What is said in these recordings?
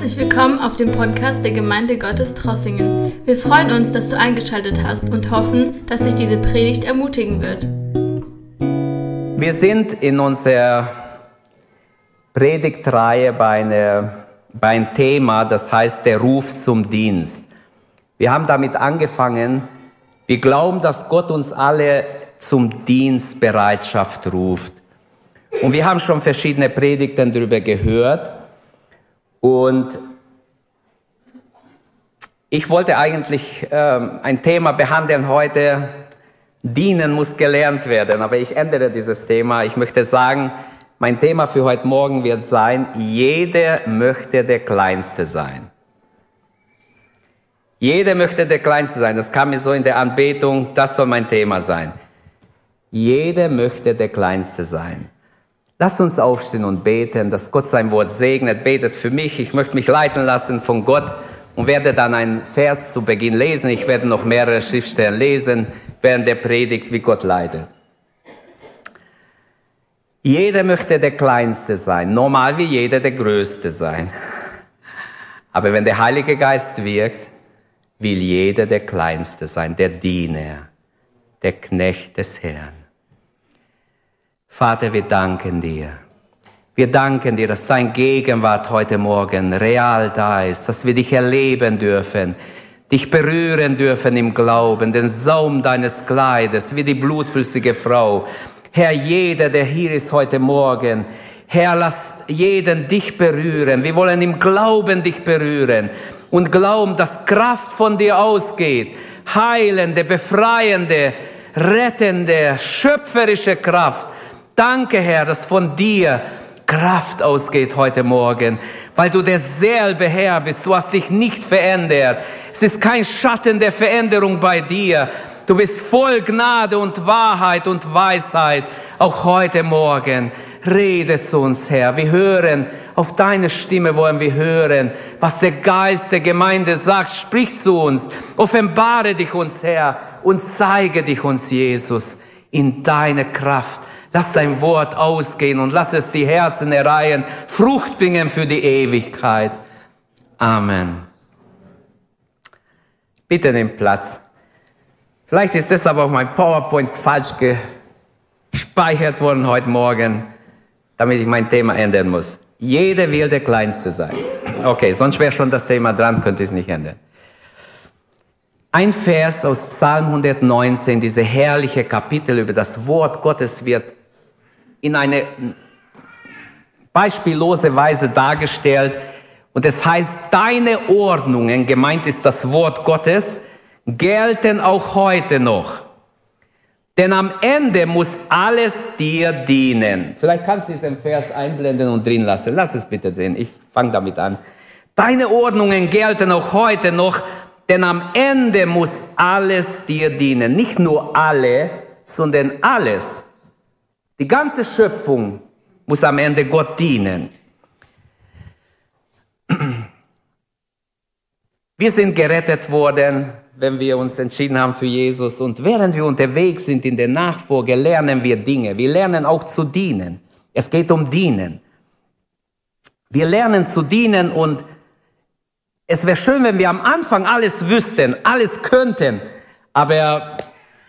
Herzlich willkommen auf dem Podcast der Gemeinde Gottes Trossingen. Wir freuen uns, dass du eingeschaltet hast und hoffen, dass dich diese Predigt ermutigen wird. Wir sind in unserer Predigtreihe bei, einer, bei einem Thema, das heißt der Ruf zum Dienst. Wir haben damit angefangen, wir glauben, dass Gott uns alle zum Dienstbereitschaft ruft. Und wir haben schon verschiedene Predigten darüber gehört. Und ich wollte eigentlich ähm, ein Thema behandeln heute. Dienen muss gelernt werden, aber ich ändere dieses Thema. Ich möchte sagen, mein Thema für heute Morgen wird sein, jeder möchte der Kleinste sein. Jeder möchte der Kleinste sein. Das kam mir so in der Anbetung, das soll mein Thema sein. Jeder möchte der Kleinste sein. Lasst uns aufstehen und beten, dass Gott sein Wort segnet. Betet für mich. Ich möchte mich leiten lassen von Gott und werde dann einen Vers zu Beginn lesen. Ich werde noch mehrere Schriftstellen lesen während der Predigt, wie Gott leitet. Jeder möchte der Kleinste sein, normal wie jeder der Größte sein. Aber wenn der Heilige Geist wirkt, will jeder der Kleinste sein, der Diener, der Knecht des Herrn. Vater, wir danken dir. Wir danken dir, dass dein Gegenwart heute Morgen real da ist, dass wir dich erleben dürfen, dich berühren dürfen im Glauben, den Saum deines Kleides, wie die blutflüssige Frau. Herr, jeder, der hier ist heute Morgen, Herr, lass jeden dich berühren. Wir wollen im Glauben dich berühren und glauben, dass Kraft von dir ausgeht. Heilende, befreiende, rettende, schöpferische Kraft Danke, Herr, dass von dir Kraft ausgeht heute Morgen, weil du derselbe Herr bist. Du hast dich nicht verändert. Es ist kein Schatten der Veränderung bei dir. Du bist voll Gnade und Wahrheit und Weisheit, auch heute Morgen. Rede zu uns, Herr. Wir hören, auf deine Stimme wollen wir hören, was der Geist der Gemeinde sagt. Sprich zu uns, offenbare dich uns, Herr, und zeige dich uns, Jesus, in deine Kraft Lass dein Wort ausgehen und lass es die Herzen erreihen, Frucht bringen für die Ewigkeit. Amen. Bitte nimm Platz. Vielleicht ist deshalb auch mein PowerPoint falsch gespeichert worden heute Morgen, damit ich mein Thema ändern muss. Jeder will der Kleinste sein. Okay, sonst wäre schon das Thema dran, könnte ich es nicht ändern. Ein Vers aus Psalm 119, diese herrliche Kapitel über das Wort Gottes wird in eine beispiellose Weise dargestellt. Und es heißt, deine Ordnungen, gemeint ist das Wort Gottes, gelten auch heute noch. Denn am Ende muss alles dir dienen. Vielleicht kannst du diesen Vers einblenden und drin lassen. Lass es bitte drin. Ich fange damit an. Deine Ordnungen gelten auch heute noch, denn am Ende muss alles dir dienen. Nicht nur alle, sondern alles. Die ganze Schöpfung muss am Ende Gott dienen. Wir sind gerettet worden, wenn wir uns entschieden haben für Jesus. Und während wir unterwegs sind in der Nachfolge, lernen wir Dinge. Wir lernen auch zu dienen. Es geht um Dienen. Wir lernen zu dienen und es wäre schön, wenn wir am Anfang alles wüssten, alles könnten. Aber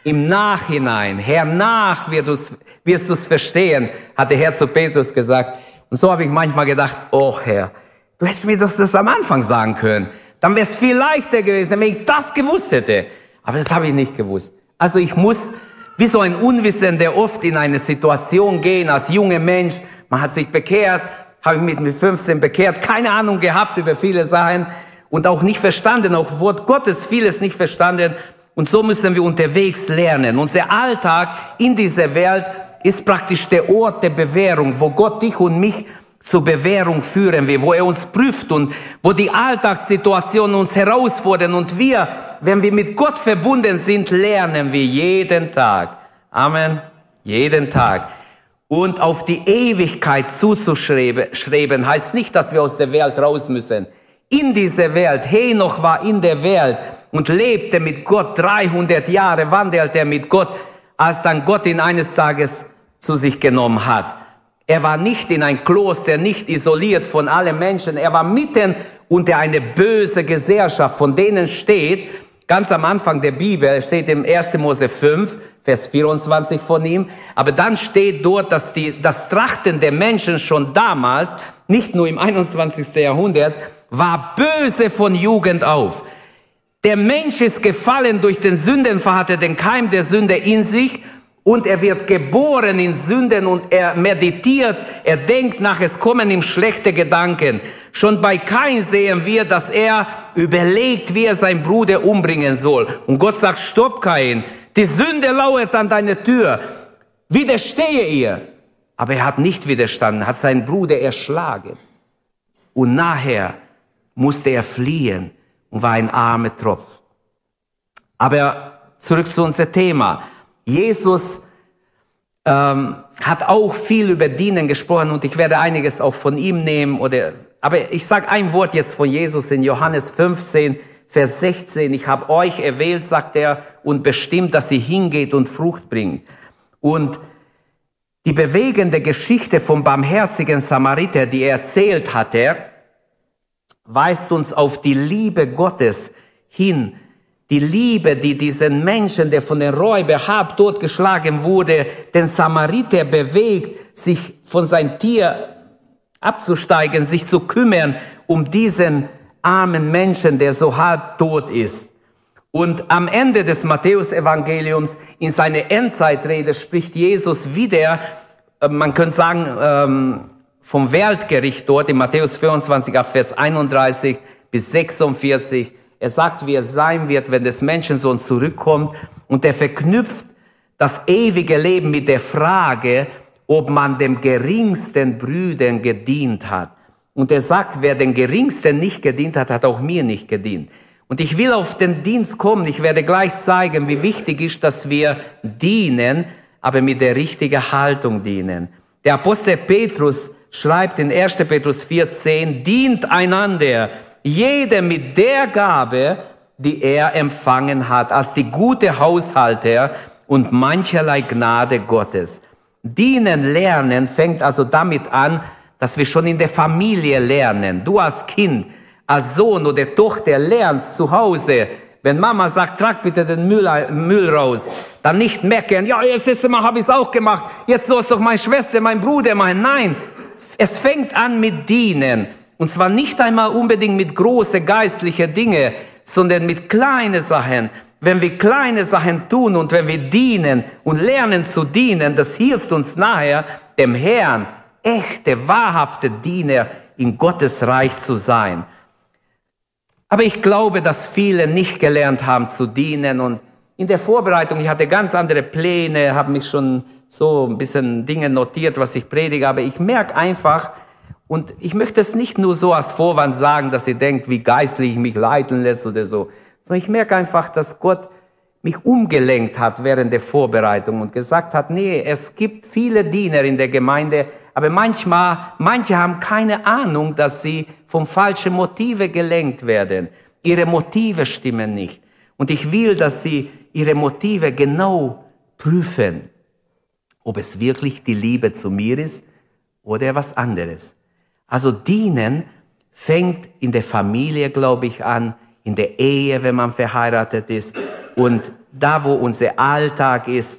im Nachhinein, hernach wirst du es verstehen, hat der zu Petrus gesagt. Und so habe ich manchmal gedacht, oh Herr, du hättest mir das, das am Anfang sagen können. Dann wäre es viel leichter gewesen, wenn ich das gewusst hätte. Aber das habe ich nicht gewusst. Also ich muss, wie so ein Unwissender oft in eine Situation gehen als junger Mensch. Man hat sich bekehrt, habe ich mit 15 bekehrt, keine Ahnung gehabt über viele Sachen und auch nicht verstanden, auch Wort Gottes vieles nicht verstanden. Und so müssen wir unterwegs lernen. Unser Alltag in dieser Welt ist praktisch der Ort der Bewährung, wo Gott dich und mich zur Bewährung führen will, wo er uns prüft und wo die Alltagssituationen uns herausfordern. Und wir, wenn wir mit Gott verbunden sind, lernen wir jeden Tag. Amen. Jeden Tag. Und auf die Ewigkeit zuzuschreiben, heißt nicht, dass wir aus der Welt raus müssen. In dieser Welt, Henoch war in der Welt, und lebte mit Gott 300 Jahre, wandelte er mit Gott, als dann Gott ihn eines Tages zu sich genommen hat. Er war nicht in ein Kloster, nicht isoliert von allen Menschen. Er war mitten unter eine böse Gesellschaft, von denen steht, ganz am Anfang der Bibel, steht im 1. Mose 5, Vers 24 von ihm, aber dann steht dort, dass die, das Trachten der Menschen schon damals, nicht nur im 21. Jahrhundert, war böse von Jugend auf. Der Mensch ist gefallen durch den Sündenvater, den Keim der Sünde in sich und er wird geboren in Sünden und er meditiert, er denkt nach, es kommen ihm schlechte Gedanken. Schon bei Kain sehen wir, dass er überlegt, wie er seinen Bruder umbringen soll. Und Gott sagt, stopp Kain, die Sünde lauert an deiner Tür, widerstehe ihr. Aber er hat nicht widerstanden, hat seinen Bruder erschlagen. Und nachher musste er fliehen und war ein armer Tropf. Aber zurück zu unserem Thema. Jesus ähm, hat auch viel über Dienen gesprochen und ich werde einiges auch von ihm nehmen. Oder, aber ich sage ein Wort jetzt von Jesus in Johannes 15, Vers 16. Ich habe euch erwählt, sagt er, und bestimmt, dass ihr hingeht und Frucht bringt. Und die bewegende Geschichte vom barmherzigen Samariter, die er erzählt hatte, weist uns auf die Liebe Gottes hin. Die Liebe, die diesen Menschen, der von den Räuber halb totgeschlagen wurde, den Samariter bewegt, sich von seinem Tier abzusteigen, sich zu kümmern um diesen armen Menschen, der so halb tot ist. Und am Ende des Matthäusevangeliums in seiner Endzeitrede spricht Jesus wieder, äh, man könnte sagen, ähm, vom Weltgericht dort in Matthäus 24 ab Vers 31 bis 46. Er sagt, wie es sein wird, wenn des Menschensohn zurückkommt und er verknüpft das ewige Leben mit der Frage, ob man dem geringsten Brüdern gedient hat. Und er sagt, wer den geringsten nicht gedient hat, hat auch mir nicht gedient. Und ich will auf den Dienst kommen. Ich werde gleich zeigen, wie wichtig ist, dass wir dienen, aber mit der richtigen Haltung dienen. Der Apostel Petrus schreibt in 1. Petrus 4,10, dient einander, jeder mit der Gabe, die er empfangen hat, als die gute Haushalter und mancherlei Gnade Gottes. Dienen lernen fängt also damit an, dass wir schon in der Familie lernen. Du als Kind, als Sohn oder Tochter lernst zu Hause, wenn Mama sagt, trag bitte den Müll, Müll raus, dann nicht meckern, ja, jetzt letzte Mal habe ich es auch gemacht, jetzt es doch meine Schwester, mein Bruder machen. Nein, es fängt an mit Dienen. Und zwar nicht einmal unbedingt mit große geistliche Dinge, sondern mit kleine Sachen. Wenn wir kleine Sachen tun und wenn wir dienen und lernen zu dienen, das hilft uns nachher, dem Herrn echte, wahrhafte Diener in Gottes Reich zu sein. Aber ich glaube, dass viele nicht gelernt haben zu dienen und in der Vorbereitung, ich hatte ganz andere Pläne, habe mich schon so ein bisschen Dinge notiert, was ich predige, aber ich merke einfach, und ich möchte es nicht nur so als Vorwand sagen, dass ihr denkt, wie geistlich mich leiten lässt oder so, sondern ich merke einfach, dass Gott mich umgelenkt hat während der Vorbereitung und gesagt hat, nee, es gibt viele Diener in der Gemeinde, aber manchmal, manche haben keine Ahnung, dass sie vom falschen Motive gelenkt werden. Ihre Motive stimmen nicht. Und ich will, dass sie ihre Motive genau prüfen ob es wirklich die Liebe zu mir ist oder was anderes. Also dienen fängt in der Familie, glaube ich, an, in der Ehe, wenn man verheiratet ist und da, wo unser Alltag ist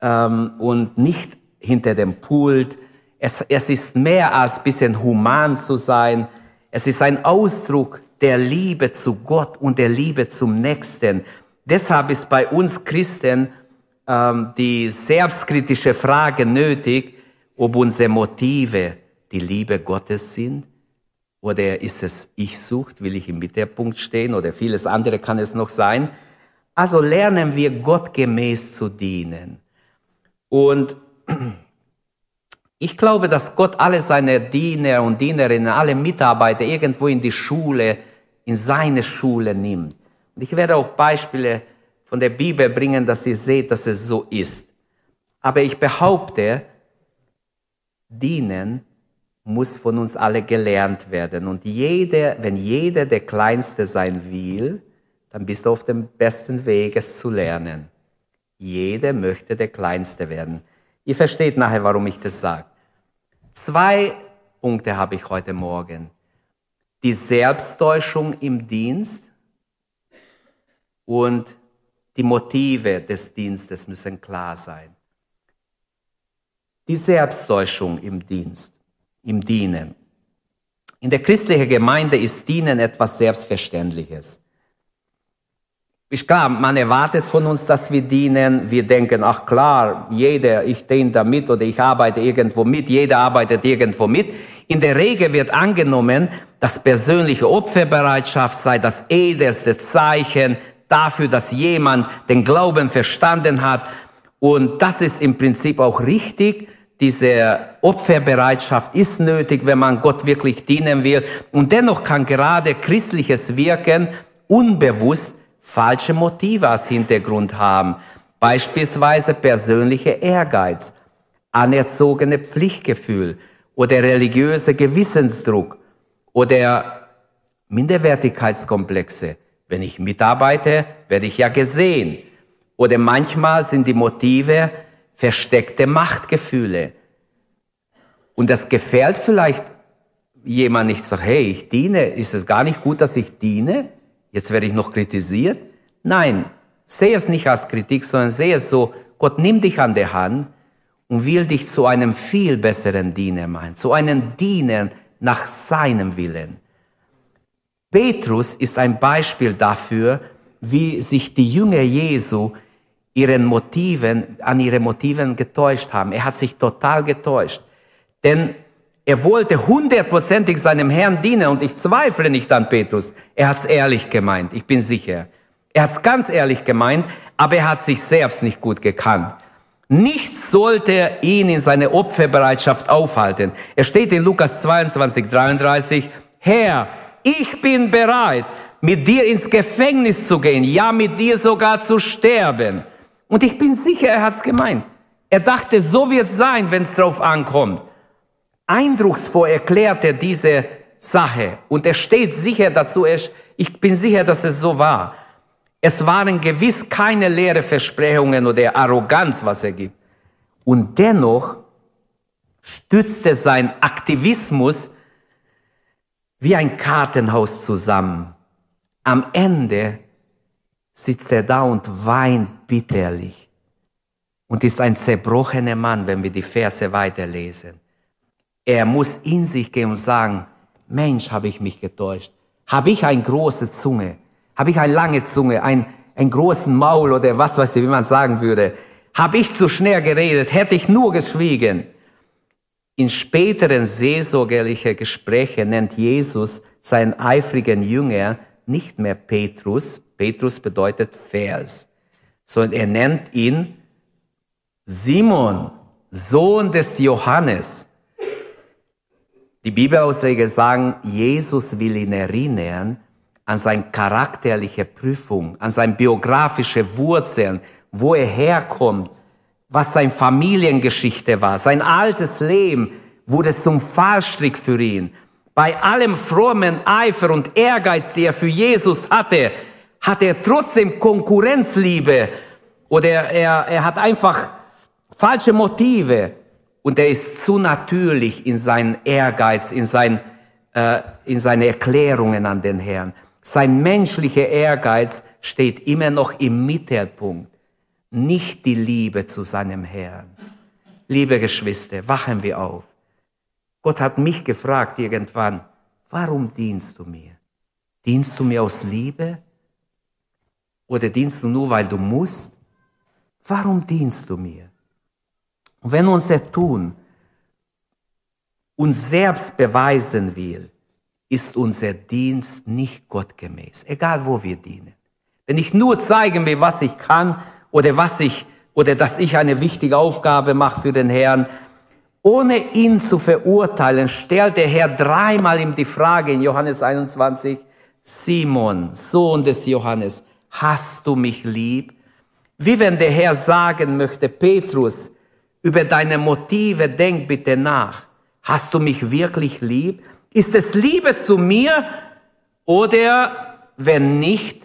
ähm, und nicht hinter dem Pult. Es, es ist mehr als bisschen human zu sein. Es ist ein Ausdruck der Liebe zu Gott und der Liebe zum Nächsten. Deshalb ist bei uns Christen die selbstkritische Frage nötig, ob unsere Motive die Liebe Gottes sind oder ist es Ich-Sucht, will ich im Mittelpunkt stehen oder vieles andere kann es noch sein. Also lernen wir Gott gemäß zu dienen. Und ich glaube, dass Gott alle seine Diener und Dienerinnen, alle Mitarbeiter irgendwo in die Schule, in seine Schule nimmt. Und ich werde auch Beispiele von der Bibel bringen, dass ihr seht, dass es so ist. Aber ich behaupte, dienen muss von uns alle gelernt werden. Und jeder, wenn jeder der Kleinste sein will, dann bist du auf dem besten Weg, es zu lernen. Jeder möchte der Kleinste werden. Ihr versteht nachher, warum ich das sage. Zwei Punkte habe ich heute Morgen. Die Selbsttäuschung im Dienst und die Motive des Dienstes müssen klar sein. Die Selbsttäuschung im Dienst, im Dienen. In der christlichen Gemeinde ist Dienen etwas Selbstverständliches. Ist klar, man erwartet von uns, dass wir dienen. Wir denken, ach klar, jeder, ich diene da mit oder ich arbeite irgendwo mit, jeder arbeitet irgendwo mit. In der Regel wird angenommen, dass persönliche Opferbereitschaft sei das edelste Zeichen dafür, dass jemand den Glauben verstanden hat. Und das ist im Prinzip auch richtig. Diese Opferbereitschaft ist nötig, wenn man Gott wirklich dienen will. Und dennoch kann gerade christliches Wirken unbewusst falsche Motive als Hintergrund haben. Beispielsweise persönliche Ehrgeiz, anerzogene Pflichtgefühl oder religiöse Gewissensdruck oder Minderwertigkeitskomplexe. Wenn ich mitarbeite, werde ich ja gesehen. Oder manchmal sind die Motive versteckte Machtgefühle. Und das gefällt vielleicht jemand nicht so, hey, ich diene, ist es gar nicht gut, dass ich diene? Jetzt werde ich noch kritisiert? Nein, sehe es nicht als Kritik, sondern sehe es so, Gott nimmt dich an der Hand und will dich zu einem viel besseren Diener machen, zu einem Diener nach seinem Willen. Petrus ist ein Beispiel dafür, wie sich die Jünger Jesu ihren Motiven, an ihre Motiven getäuscht haben. Er hat sich total getäuscht. Denn er wollte hundertprozentig seinem Herrn dienen und ich zweifle nicht an Petrus. Er hat es ehrlich gemeint, ich bin sicher. Er hat es ganz ehrlich gemeint, aber er hat sich selbst nicht gut gekannt. Nichts sollte ihn in seiner Opferbereitschaft aufhalten. Er steht in Lukas 22, 33, Herr, ich bin bereit, mit dir ins Gefängnis zu gehen, ja mit dir sogar zu sterben. Und ich bin sicher, er hat's gemeint. Er dachte, so wird's sein, wenn's drauf ankommt. Eindrucksvoll erklärt er diese Sache und er steht sicher dazu, ich bin sicher, dass es so war. Es waren gewiss keine leere Versprechungen oder Arroganz, was er gibt. Und dennoch stützte sein Aktivismus wie ein Kartenhaus zusammen. Am Ende sitzt er da und weint bitterlich und ist ein zerbrochener Mann, wenn wir die Verse weiterlesen. Er muss in sich gehen und sagen, Mensch, habe ich mich getäuscht. Habe ich eine große Zunge? Habe ich eine lange Zunge? Ein, einen großen Maul oder was weiß ich, wie man sagen würde? Habe ich zu schnell geredet? Hätte ich nur geschwiegen? In späteren seelsorgerlichen Gesprächen nennt Jesus seinen eifrigen Jünger nicht mehr Petrus, Petrus bedeutet Vers, sondern er nennt ihn Simon, Sohn des Johannes. Die Bibelausleger sagen, Jesus will ihn erinnern an seine charakterliche Prüfung, an seine biografische Wurzeln, wo er herkommt, was seine Familiengeschichte war. Sein altes Leben wurde zum Fallstrick für ihn. Bei allem frommen Eifer und Ehrgeiz, der er für Jesus hatte, hat er trotzdem Konkurrenzliebe oder er, er hat einfach falsche Motive und er ist zu natürlich in seinen Ehrgeiz, in, sein, äh, in seine Erklärungen an den Herrn. Sein menschlicher Ehrgeiz steht immer noch im Mittelpunkt nicht die Liebe zu seinem Herrn. Liebe Geschwister, wachen wir auf. Gott hat mich gefragt irgendwann, warum dienst du mir? Dienst du mir aus Liebe? Oder dienst du nur, weil du musst? Warum dienst du mir? Und wenn unser Tun uns selbst beweisen will, ist unser Dienst nicht gottgemäß, egal wo wir dienen. Wenn ich nur zeigen will, was ich kann oder was ich, oder dass ich eine wichtige Aufgabe mache für den Herrn. Ohne ihn zu verurteilen, stellt der Herr dreimal ihm die Frage in Johannes 21, Simon, Sohn des Johannes, hast du mich lieb? Wie wenn der Herr sagen möchte, Petrus, über deine Motive denk bitte nach. Hast du mich wirklich lieb? Ist es Liebe zu mir? Oder wenn nicht,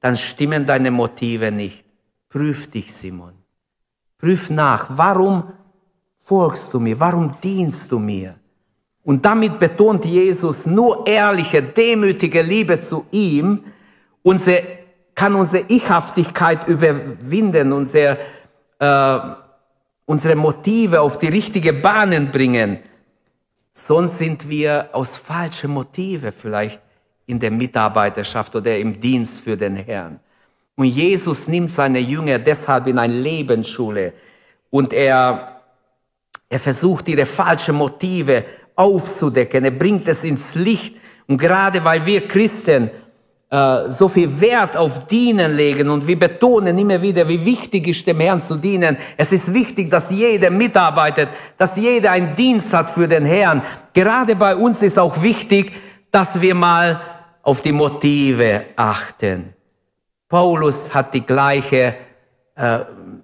dann stimmen deine Motive nicht. Prüf dich, Simon. Prüf nach. Warum, folgst du mir? Warum dienst du mir? Und damit betont Jesus nur ehrliche, demütige Liebe zu ihm. Unsere, kann unsere Ichhaftigkeit überwinden, unsere, äh, unsere Motive auf die richtige Bahnen bringen. Sonst sind wir aus falschen Motive vielleicht in der Mitarbeiterschaft oder im Dienst für den Herrn. Und Jesus nimmt seine Jünger deshalb in eine Lebensschule und er, er versucht ihre falschen Motive aufzudecken. Er bringt es ins Licht. Und gerade weil wir Christen äh, so viel Wert auf Dienen legen und wir betonen immer wieder, wie wichtig ist dem Herrn zu dienen. Es ist wichtig, dass jeder mitarbeitet, dass jeder einen Dienst hat für den Herrn. Gerade bei uns ist auch wichtig, dass wir mal auf die Motive achten. Paulus hat die gleiche, äh,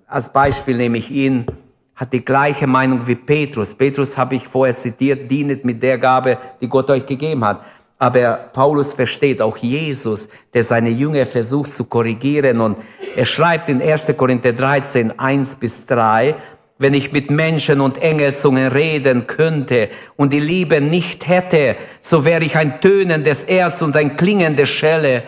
als Beispiel nehme ich ihn, hat die gleiche Meinung wie Petrus. Petrus habe ich vorher zitiert, dienet mit der Gabe, die Gott euch gegeben hat. Aber Paulus versteht auch Jesus, der seine Jünger versucht zu korrigieren. Und er schreibt in 1. Korinther 13, 1 bis 3, wenn ich mit Menschen und Engelzungen reden könnte und die Liebe nicht hätte, so wäre ich ein tönendes Erz und ein klingendes Schelle.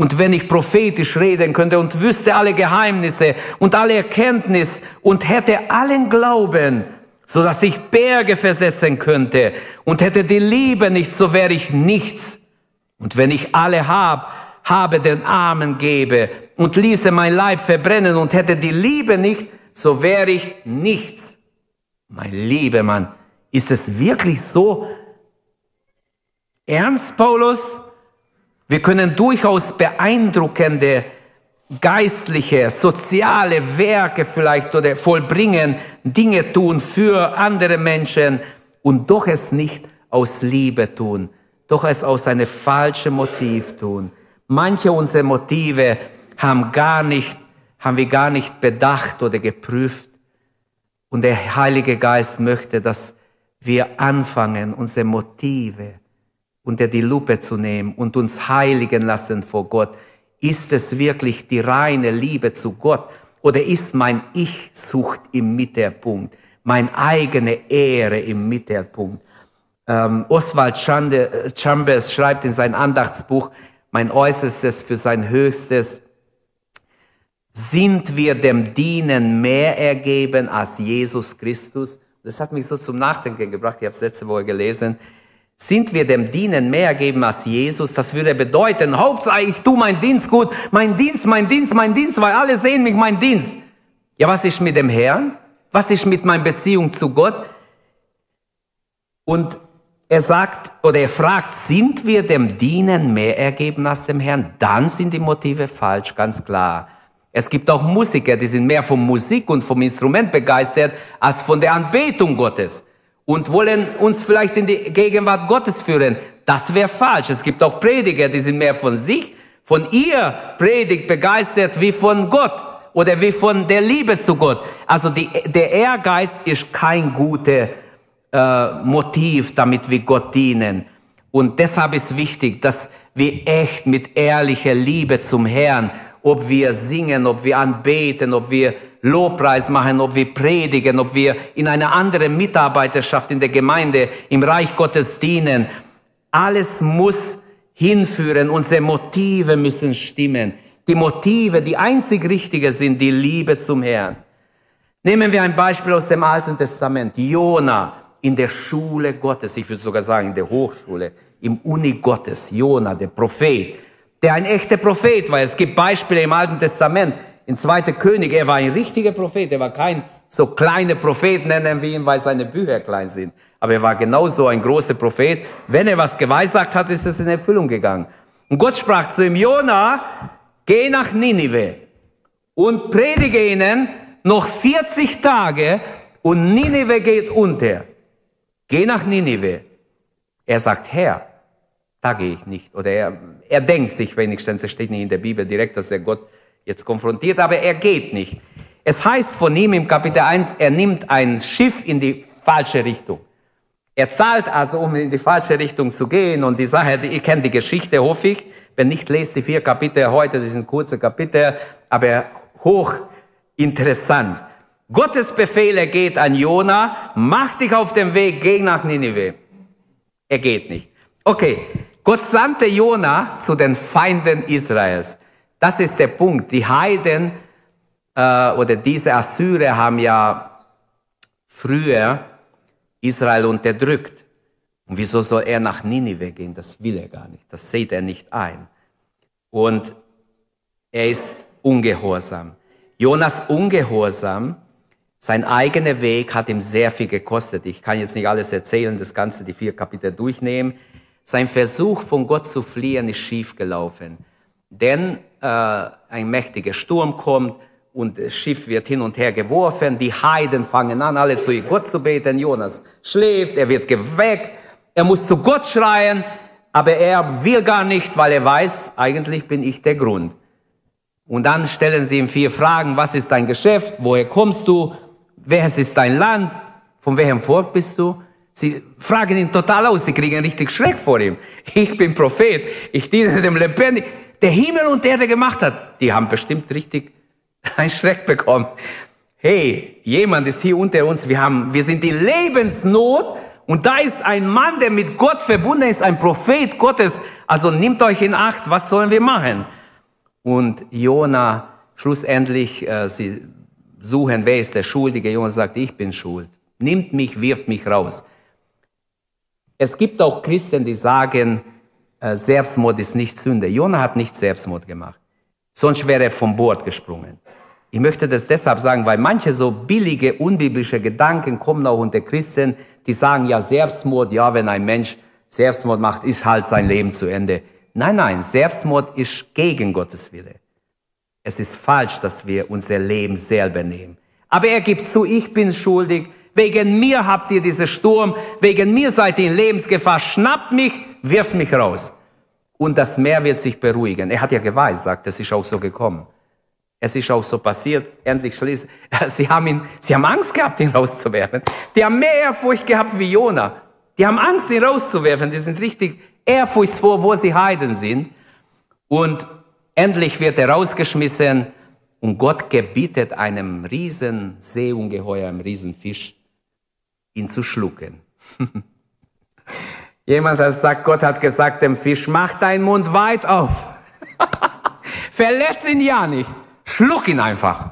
Und wenn ich prophetisch reden könnte und wüsste alle Geheimnisse und alle Erkenntnis und hätte allen Glauben, so dass ich Berge versetzen könnte und hätte die Liebe nicht, so wäre ich nichts. Und wenn ich alle hab, habe den Armen gebe und ließe mein Leib verbrennen und hätte die Liebe nicht, so wäre ich nichts. Mein lieber Mann, ist es wirklich so ernst, Paulus? Wir können durchaus beeindruckende geistliche, soziale Werke vielleicht oder vollbringen, Dinge tun für andere Menschen und doch es nicht aus Liebe tun, doch es aus einem falschen Motiv tun. Manche unserer Motive haben gar nicht haben wir gar nicht bedacht oder geprüft. Und der Heilige Geist möchte, dass wir anfangen, unsere Motive unter die Lupe zu nehmen und uns heiligen lassen vor Gott. Ist es wirklich die reine Liebe zu Gott oder ist mein Ich-Sucht im Mittelpunkt, mein eigene Ehre im Mittelpunkt? Ähm, Oswald Chambers schreibt in sein Andachtsbuch, mein Äußerstes für sein Höchstes, sind wir dem Dienen mehr ergeben als Jesus Christus? Das hat mich so zum Nachdenken gebracht. Ich habe es letzte Woche gelesen. Sind wir dem Dienen mehr ergeben als Jesus? Das würde bedeuten, Hauptsache ich tue meinen Dienst gut, mein Dienst, mein Dienst, mein Dienst, weil alle sehen mich, mein Dienst. Ja, was ist mit dem Herrn? Was ist mit meiner Beziehung zu Gott? Und er sagt oder er fragt, sind wir dem Dienen mehr ergeben als dem Herrn? Dann sind die Motive falsch, ganz klar. Es gibt auch Musiker, die sind mehr von Musik und vom Instrument begeistert als von der Anbetung Gottes und wollen uns vielleicht in die Gegenwart Gottes führen. Das wäre falsch. Es gibt auch Prediger, die sind mehr von sich, von ihr Predigt begeistert wie von Gott oder wie von der Liebe zu Gott. Also die, der Ehrgeiz ist kein gutes äh, Motiv, damit wir Gott dienen. Und deshalb ist wichtig, dass wir echt mit ehrlicher Liebe zum Herrn ob wir singen, ob wir anbeten, ob wir Lobpreis machen, ob wir predigen, ob wir in einer anderen Mitarbeiterschaft in der Gemeinde, im Reich Gottes dienen. Alles muss hinführen, unsere Motive müssen stimmen. Die Motive, die einzig richtige sind, die Liebe zum Herrn. Nehmen wir ein Beispiel aus dem Alten Testament. Jona in der Schule Gottes, ich würde sogar sagen in der Hochschule, im Uni Gottes. Jona, der Prophet der ein echter Prophet war. Es gibt Beispiele im Alten Testament. In zweiter König, er war ein richtiger Prophet. Er war kein so kleiner Prophet, nennen wir ihn, weil seine Bücher klein sind. Aber er war genauso ein großer Prophet. Wenn er was geweissagt hat, ist es in Erfüllung gegangen. Und Gott sprach zu ihm, Jona, geh nach Ninive und predige ihnen noch 40 Tage und Ninive geht unter. Geh nach Ninive. Er sagt, Herr, da gehe ich nicht. Oder er, er denkt sich wenigstens, es steht nicht in der Bibel direkt, dass er Gott jetzt konfrontiert, aber er geht nicht. Es heißt von ihm im Kapitel 1, er nimmt ein Schiff in die falsche Richtung. Er zahlt also, um in die falsche Richtung zu gehen. Und die Sache, ihr kennt die Geschichte, hoffe ich. Wenn nicht, lest die vier Kapitel heute, das sind kurze Kapitel, aber hoch interessant. Gottes Befehle geht an Jona, mach dich auf den Weg, geh nach Ninive. Er geht nicht. Okay, Gott sandte Jona zu den Feinden Israels. Das ist der Punkt. Die Heiden äh, oder diese Assyrer haben ja früher Israel unterdrückt. Und wieso soll er nach Ninive gehen? Das will er gar nicht. Das sieht er nicht ein. Und er ist ungehorsam. Jonas Ungehorsam, sein eigener Weg hat ihm sehr viel gekostet. Ich kann jetzt nicht alles erzählen, das Ganze, die vier Kapitel durchnehmen. Sein Versuch, von Gott zu fliehen, ist schiefgelaufen. Denn äh, ein mächtiger Sturm kommt und das Schiff wird hin und her geworfen. Die Heiden fangen an, alle zu Gott zu beten. Jonas schläft, er wird geweckt. Er muss zu Gott schreien, aber er will gar nicht, weil er weiß, eigentlich bin ich der Grund. Und dann stellen sie ihm vier Fragen. Was ist dein Geschäft? Woher kommst du? Wer ist dein Land? Von welchem Volk bist du? Sie fragen ihn total aus. Sie kriegen richtig Schreck vor ihm. Ich bin Prophet. Ich diene dem Lebendigen. Der Himmel und Erde gemacht hat. Die haben bestimmt richtig einen Schreck bekommen. Hey, jemand ist hier unter uns. Wir haben, wir sind in Lebensnot. Und da ist ein Mann, der mit Gott verbunden ist, ein Prophet Gottes. Also nimmt euch in Acht. Was sollen wir machen? Und Jona, schlussendlich, äh, sie suchen, wer ist der Schuldige? Jona sagt, ich bin schuld. Nimmt mich, wirft mich raus. Es gibt auch Christen, die sagen, äh, Selbstmord ist nicht Sünde. Jona hat nicht Selbstmord gemacht. Sonst wäre er vom Bord gesprungen. Ich möchte das deshalb sagen, weil manche so billige, unbiblische Gedanken kommen auch unter Christen, die sagen, ja, Selbstmord, ja, wenn ein Mensch Selbstmord macht, ist halt sein Leben zu Ende. Nein, nein, Selbstmord ist gegen Gottes Wille. Es ist falsch, dass wir unser Leben selber nehmen. Aber er gibt zu, ich bin schuldig. Wegen mir habt ihr diesen Sturm. Wegen mir seid ihr in Lebensgefahr. Schnappt mich, wirft mich raus. Und das Meer wird sich beruhigen. Er hat ja geweissagt, das ist auch so gekommen. Es ist auch so passiert. Endlich schließt. Sie haben ihn, sie haben Angst gehabt, ihn rauszuwerfen. Die haben mehr Ehrfurcht gehabt wie Jona. Die haben Angst, ihn rauszuwerfen. Die sind richtig ehrfurchtsvoll, wo sie Heiden sind. Und endlich wird er rausgeschmissen und Gott gebietet einem riesen Seeungeheuer, einem riesen Fisch, ihn zu schlucken. Jemand hat gesagt, Gott hat gesagt dem Fisch, mach deinen Mund weit auf. Verletz ihn ja nicht. Schluck ihn einfach.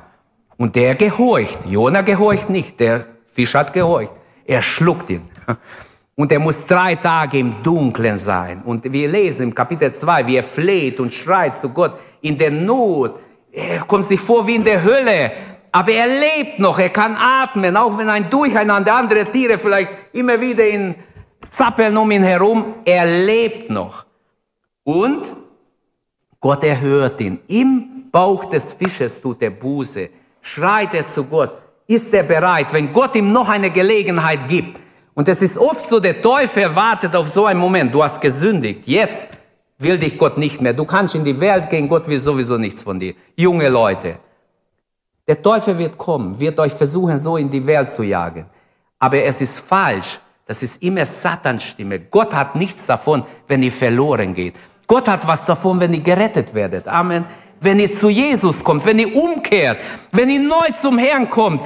Und der gehorcht. Jona gehorcht nicht. Der Fisch hat gehorcht. Er schluckt ihn. Und er muss drei Tage im Dunkeln sein. Und wir lesen im Kapitel 2, wie er fleht und schreit zu Gott in der Not. Er kommt sich vor wie in der Hölle. Aber er lebt noch, er kann atmen, auch wenn ein Durcheinander, andere Tiere vielleicht immer wieder in zappeln um ihn herum. Er lebt noch. Und Gott erhört ihn. Im Bauch des Fisches tut er Buße. Schreit er zu Gott. Ist er bereit, wenn Gott ihm noch eine Gelegenheit gibt, und es ist oft so, der Teufel wartet auf so einen Moment. Du hast gesündigt. Jetzt will dich Gott nicht mehr. Du kannst in die Welt gehen. Gott will sowieso nichts von dir. Junge Leute. Der Teufel wird kommen, wird euch versuchen, so in die Welt zu jagen. Aber es ist falsch. Das ist immer Satans Stimme. Gott hat nichts davon, wenn ihr verloren geht. Gott hat was davon, wenn ihr gerettet werdet. Amen. Wenn ihr zu Jesus kommt, wenn ihr umkehrt, wenn ihr neu zum Herrn kommt,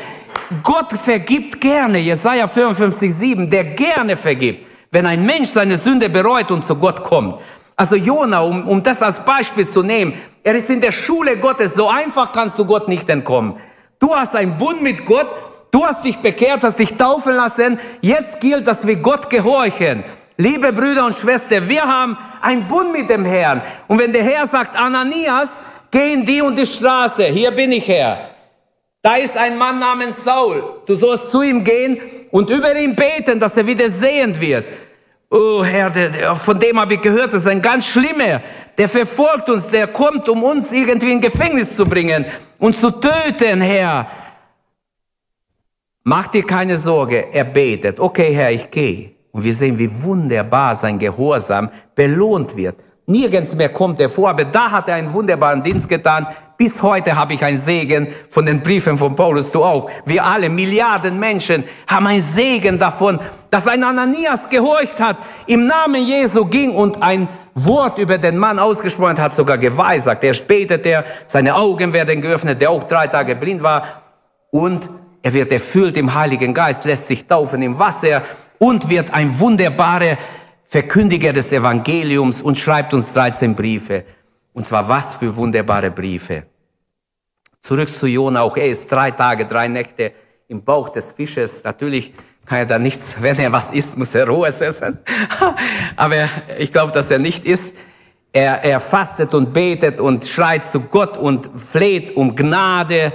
Gott vergibt gerne, Jesaja 55, 7, der gerne vergibt, wenn ein Mensch seine Sünde bereut und zu Gott kommt. Also Jona, um, um das als Beispiel zu nehmen, er ist in der Schule Gottes, so einfach kannst du Gott nicht entkommen. Du hast einen Bund mit Gott, du hast dich bekehrt, hast dich taufen lassen, jetzt gilt, dass wir Gott gehorchen. Liebe Brüder und Schwestern, wir haben einen Bund mit dem Herrn. Und wenn der Herr sagt, Ananias, geh in die und die Straße, hier bin ich Herr. Da ist ein Mann namens Saul. Du sollst zu ihm gehen und über ihn beten, dass er wieder sehend wird. Oh Herr, der, der, von dem habe ich gehört, das ist ein ganz schlimmer. Der verfolgt uns, der kommt, um uns irgendwie in Gefängnis zu bringen, uns zu töten, Herr. Mach dir keine Sorge, er betet. Okay, Herr, ich gehe. Und wir sehen, wie wunderbar sein Gehorsam belohnt wird. Nirgends mehr kommt er vor, aber da hat er einen wunderbaren Dienst getan. Bis heute habe ich einen Segen von den Briefen von Paulus, du auch. Wir alle, Milliarden Menschen, haben einen Segen davon, dass ein Ananias gehorcht hat, im Namen Jesu ging und ein Wort über den Mann ausgesprochen hat, sogar geweissagt. Er betet, er, seine Augen werden geöffnet, der auch drei Tage blind war. Und er wird erfüllt im Heiligen Geist, lässt sich taufen im Wasser und wird ein wunderbarer Verkündiger des Evangeliums und schreibt uns 13 Briefe. Und zwar was für wunderbare Briefe. Zurück zu Jona, auch er ist drei Tage, drei Nächte im Bauch des Fisches. Natürlich kann er da nichts, wenn er was isst, muss er rohes essen. Aber ich glaube, dass er nicht isst. Er, er fastet und betet und schreit zu Gott und fleht um Gnade.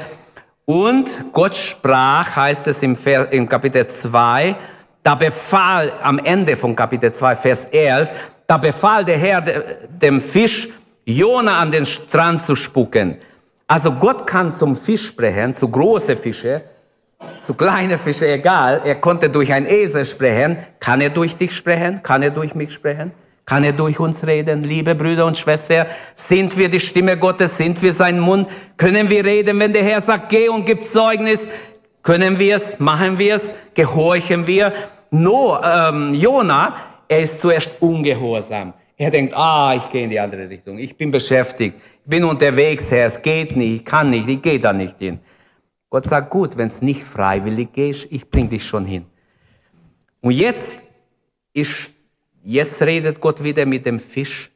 Und Gott sprach, heißt es im, Vers, im Kapitel 2, da befahl, am Ende von Kapitel 2, Vers 11, da befahl der Herr dem Fisch, Jona an den Strand zu spucken. Also Gott kann zum Fisch sprechen, zu große Fische, zu kleine Fische, egal. Er konnte durch ein Esel sprechen. Kann er durch dich sprechen? Kann er durch mich sprechen? Kann er durch uns reden, liebe Brüder und Schwestern? Sind wir die Stimme Gottes? Sind wir sein Mund? Können wir reden, wenn der Herr sagt, geh und gib Zeugnis? Können wir es? Machen wir es? Gehorchen wir? No, ähm, Jona, er ist zuerst ungehorsam. Er denkt, ah, ich gehe in die andere Richtung. Ich bin beschäftigt. Ich bin unterwegs, Herr. Es geht nicht. Ich kann nicht. Ich gehe da nicht hin. Gott sagt, gut, wenn es nicht freiwillig geht, ich bring dich schon hin. Und jetzt ist Jetzt redet Gott wieder mit dem Fisch.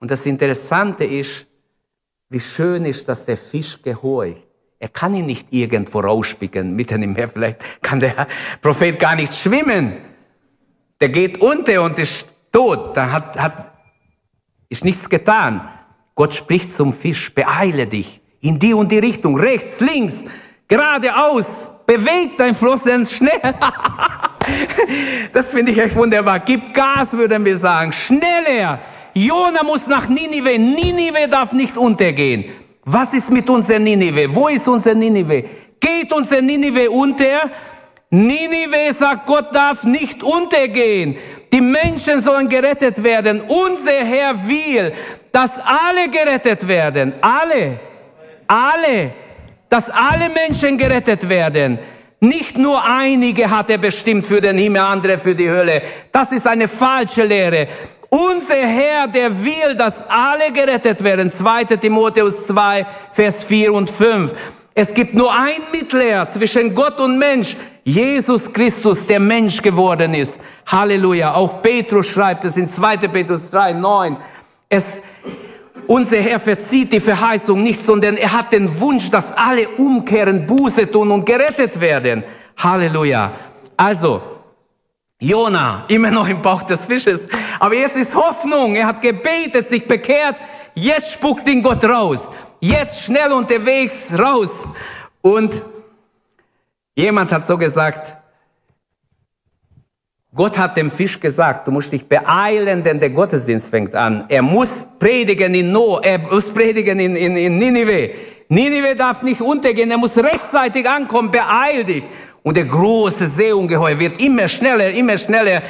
Und das Interessante ist, wie schön ist, dass der Fisch gehorcht. Er kann ihn nicht irgendwo rauspicken, mitten im Meer. Vielleicht kann der Prophet gar nicht schwimmen. Der geht unter und ist tot. Da hat, hat, ist nichts getan. Gott spricht zum Fisch, beeile dich in die und die Richtung, rechts, links, geradeaus, bewegt dein Floss denn schnell. Das finde ich echt wunderbar. Gib Gas, würden wir sagen. Schneller. Jona muss nach Ninive. Ninive darf nicht untergehen. Was ist mit unser Ninive? Wo ist unser Ninive? Geht unser Ninive unter? Ninive sagt, Gott darf nicht untergehen. Die Menschen sollen gerettet werden. Unser Herr will, dass alle gerettet werden. Alle. Alle. Dass alle Menschen gerettet werden. Nicht nur einige hat er bestimmt für den Himmel, andere für die Hölle. Das ist eine falsche Lehre. Unser Herr, der will, dass alle gerettet werden. 2. Timotheus 2, Vers 4 und 5. Es gibt nur ein Mittler zwischen Gott und Mensch. Jesus Christus, der Mensch geworden ist. Halleluja. Auch Petrus schreibt es in 2. Petrus 3, 9. Es, unser Herr verzieht die Verheißung nicht, sondern er hat den Wunsch, dass alle umkehren, Buße tun und gerettet werden. Halleluja. Also, Jona, immer noch im Bauch des Fisches. Aber jetzt ist Hoffnung. Er hat gebetet, sich bekehrt. Jetzt spuckt ihn Gott raus. Jetzt schnell unterwegs raus. Und jemand hat so gesagt, Gott hat dem Fisch gesagt, du musst dich beeilen, denn der Gottesdienst fängt an. Er muss predigen in No, er muss predigen in, in, in Ninive. Ninive darf nicht untergehen, er muss rechtzeitig ankommen, beeil dich. Und der große Seeungeheuer wird immer schneller, immer schneller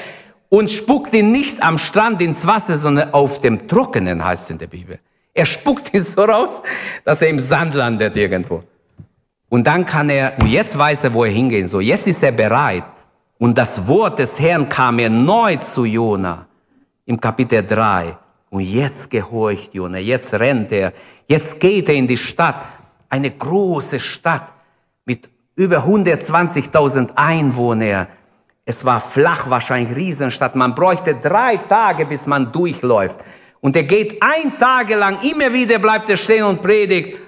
und spuckt ihn nicht am Strand ins Wasser, sondern auf dem Trockenen, heißt es in der Bibel. Er spuckt ihn so raus, dass er im Sand landet irgendwo. Und dann kann er, und jetzt weiß er, wo er hingehen soll. Jetzt ist er bereit. Und das Wort des Herrn kam erneut zu Jona im Kapitel 3. Und jetzt gehorcht Jona, jetzt rennt er, jetzt geht er in die Stadt, eine große Stadt mit über 120.000 Einwohnern. Es war flach, wahrscheinlich Riesenstadt. Man bräuchte drei Tage, bis man durchläuft. Und er geht ein Tage lang, immer wieder bleibt er stehen und predigt.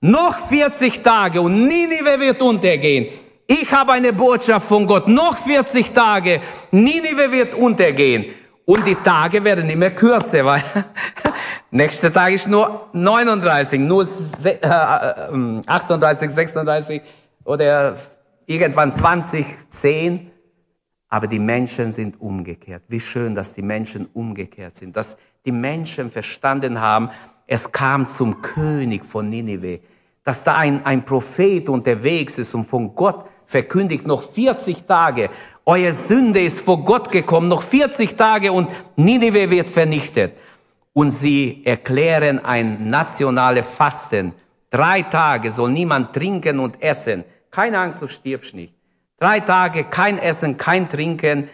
Noch 40 Tage und Ninive wird untergehen. Ich habe eine Botschaft von Gott. Noch 40 Tage. Ninive wird untergehen. Und die Tage werden immer kürzer, weil nächster Tag ist nur 39, nur 38, 36 äh, oder irgendwann 20, 10. Aber die Menschen sind umgekehrt. Wie schön, dass die Menschen umgekehrt sind, dass die Menschen verstanden haben, es kam zum König von Ninive, dass da ein, ein Prophet unterwegs ist und von Gott verkündigt, noch 40 Tage, euer Sünde ist vor Gott gekommen, noch 40 Tage und Ninive wird vernichtet. Und sie erklären ein nationale Fasten. Drei Tage soll niemand trinken und essen. Keine Angst, du stirbst nicht. Drei Tage kein Essen, kein Trinken.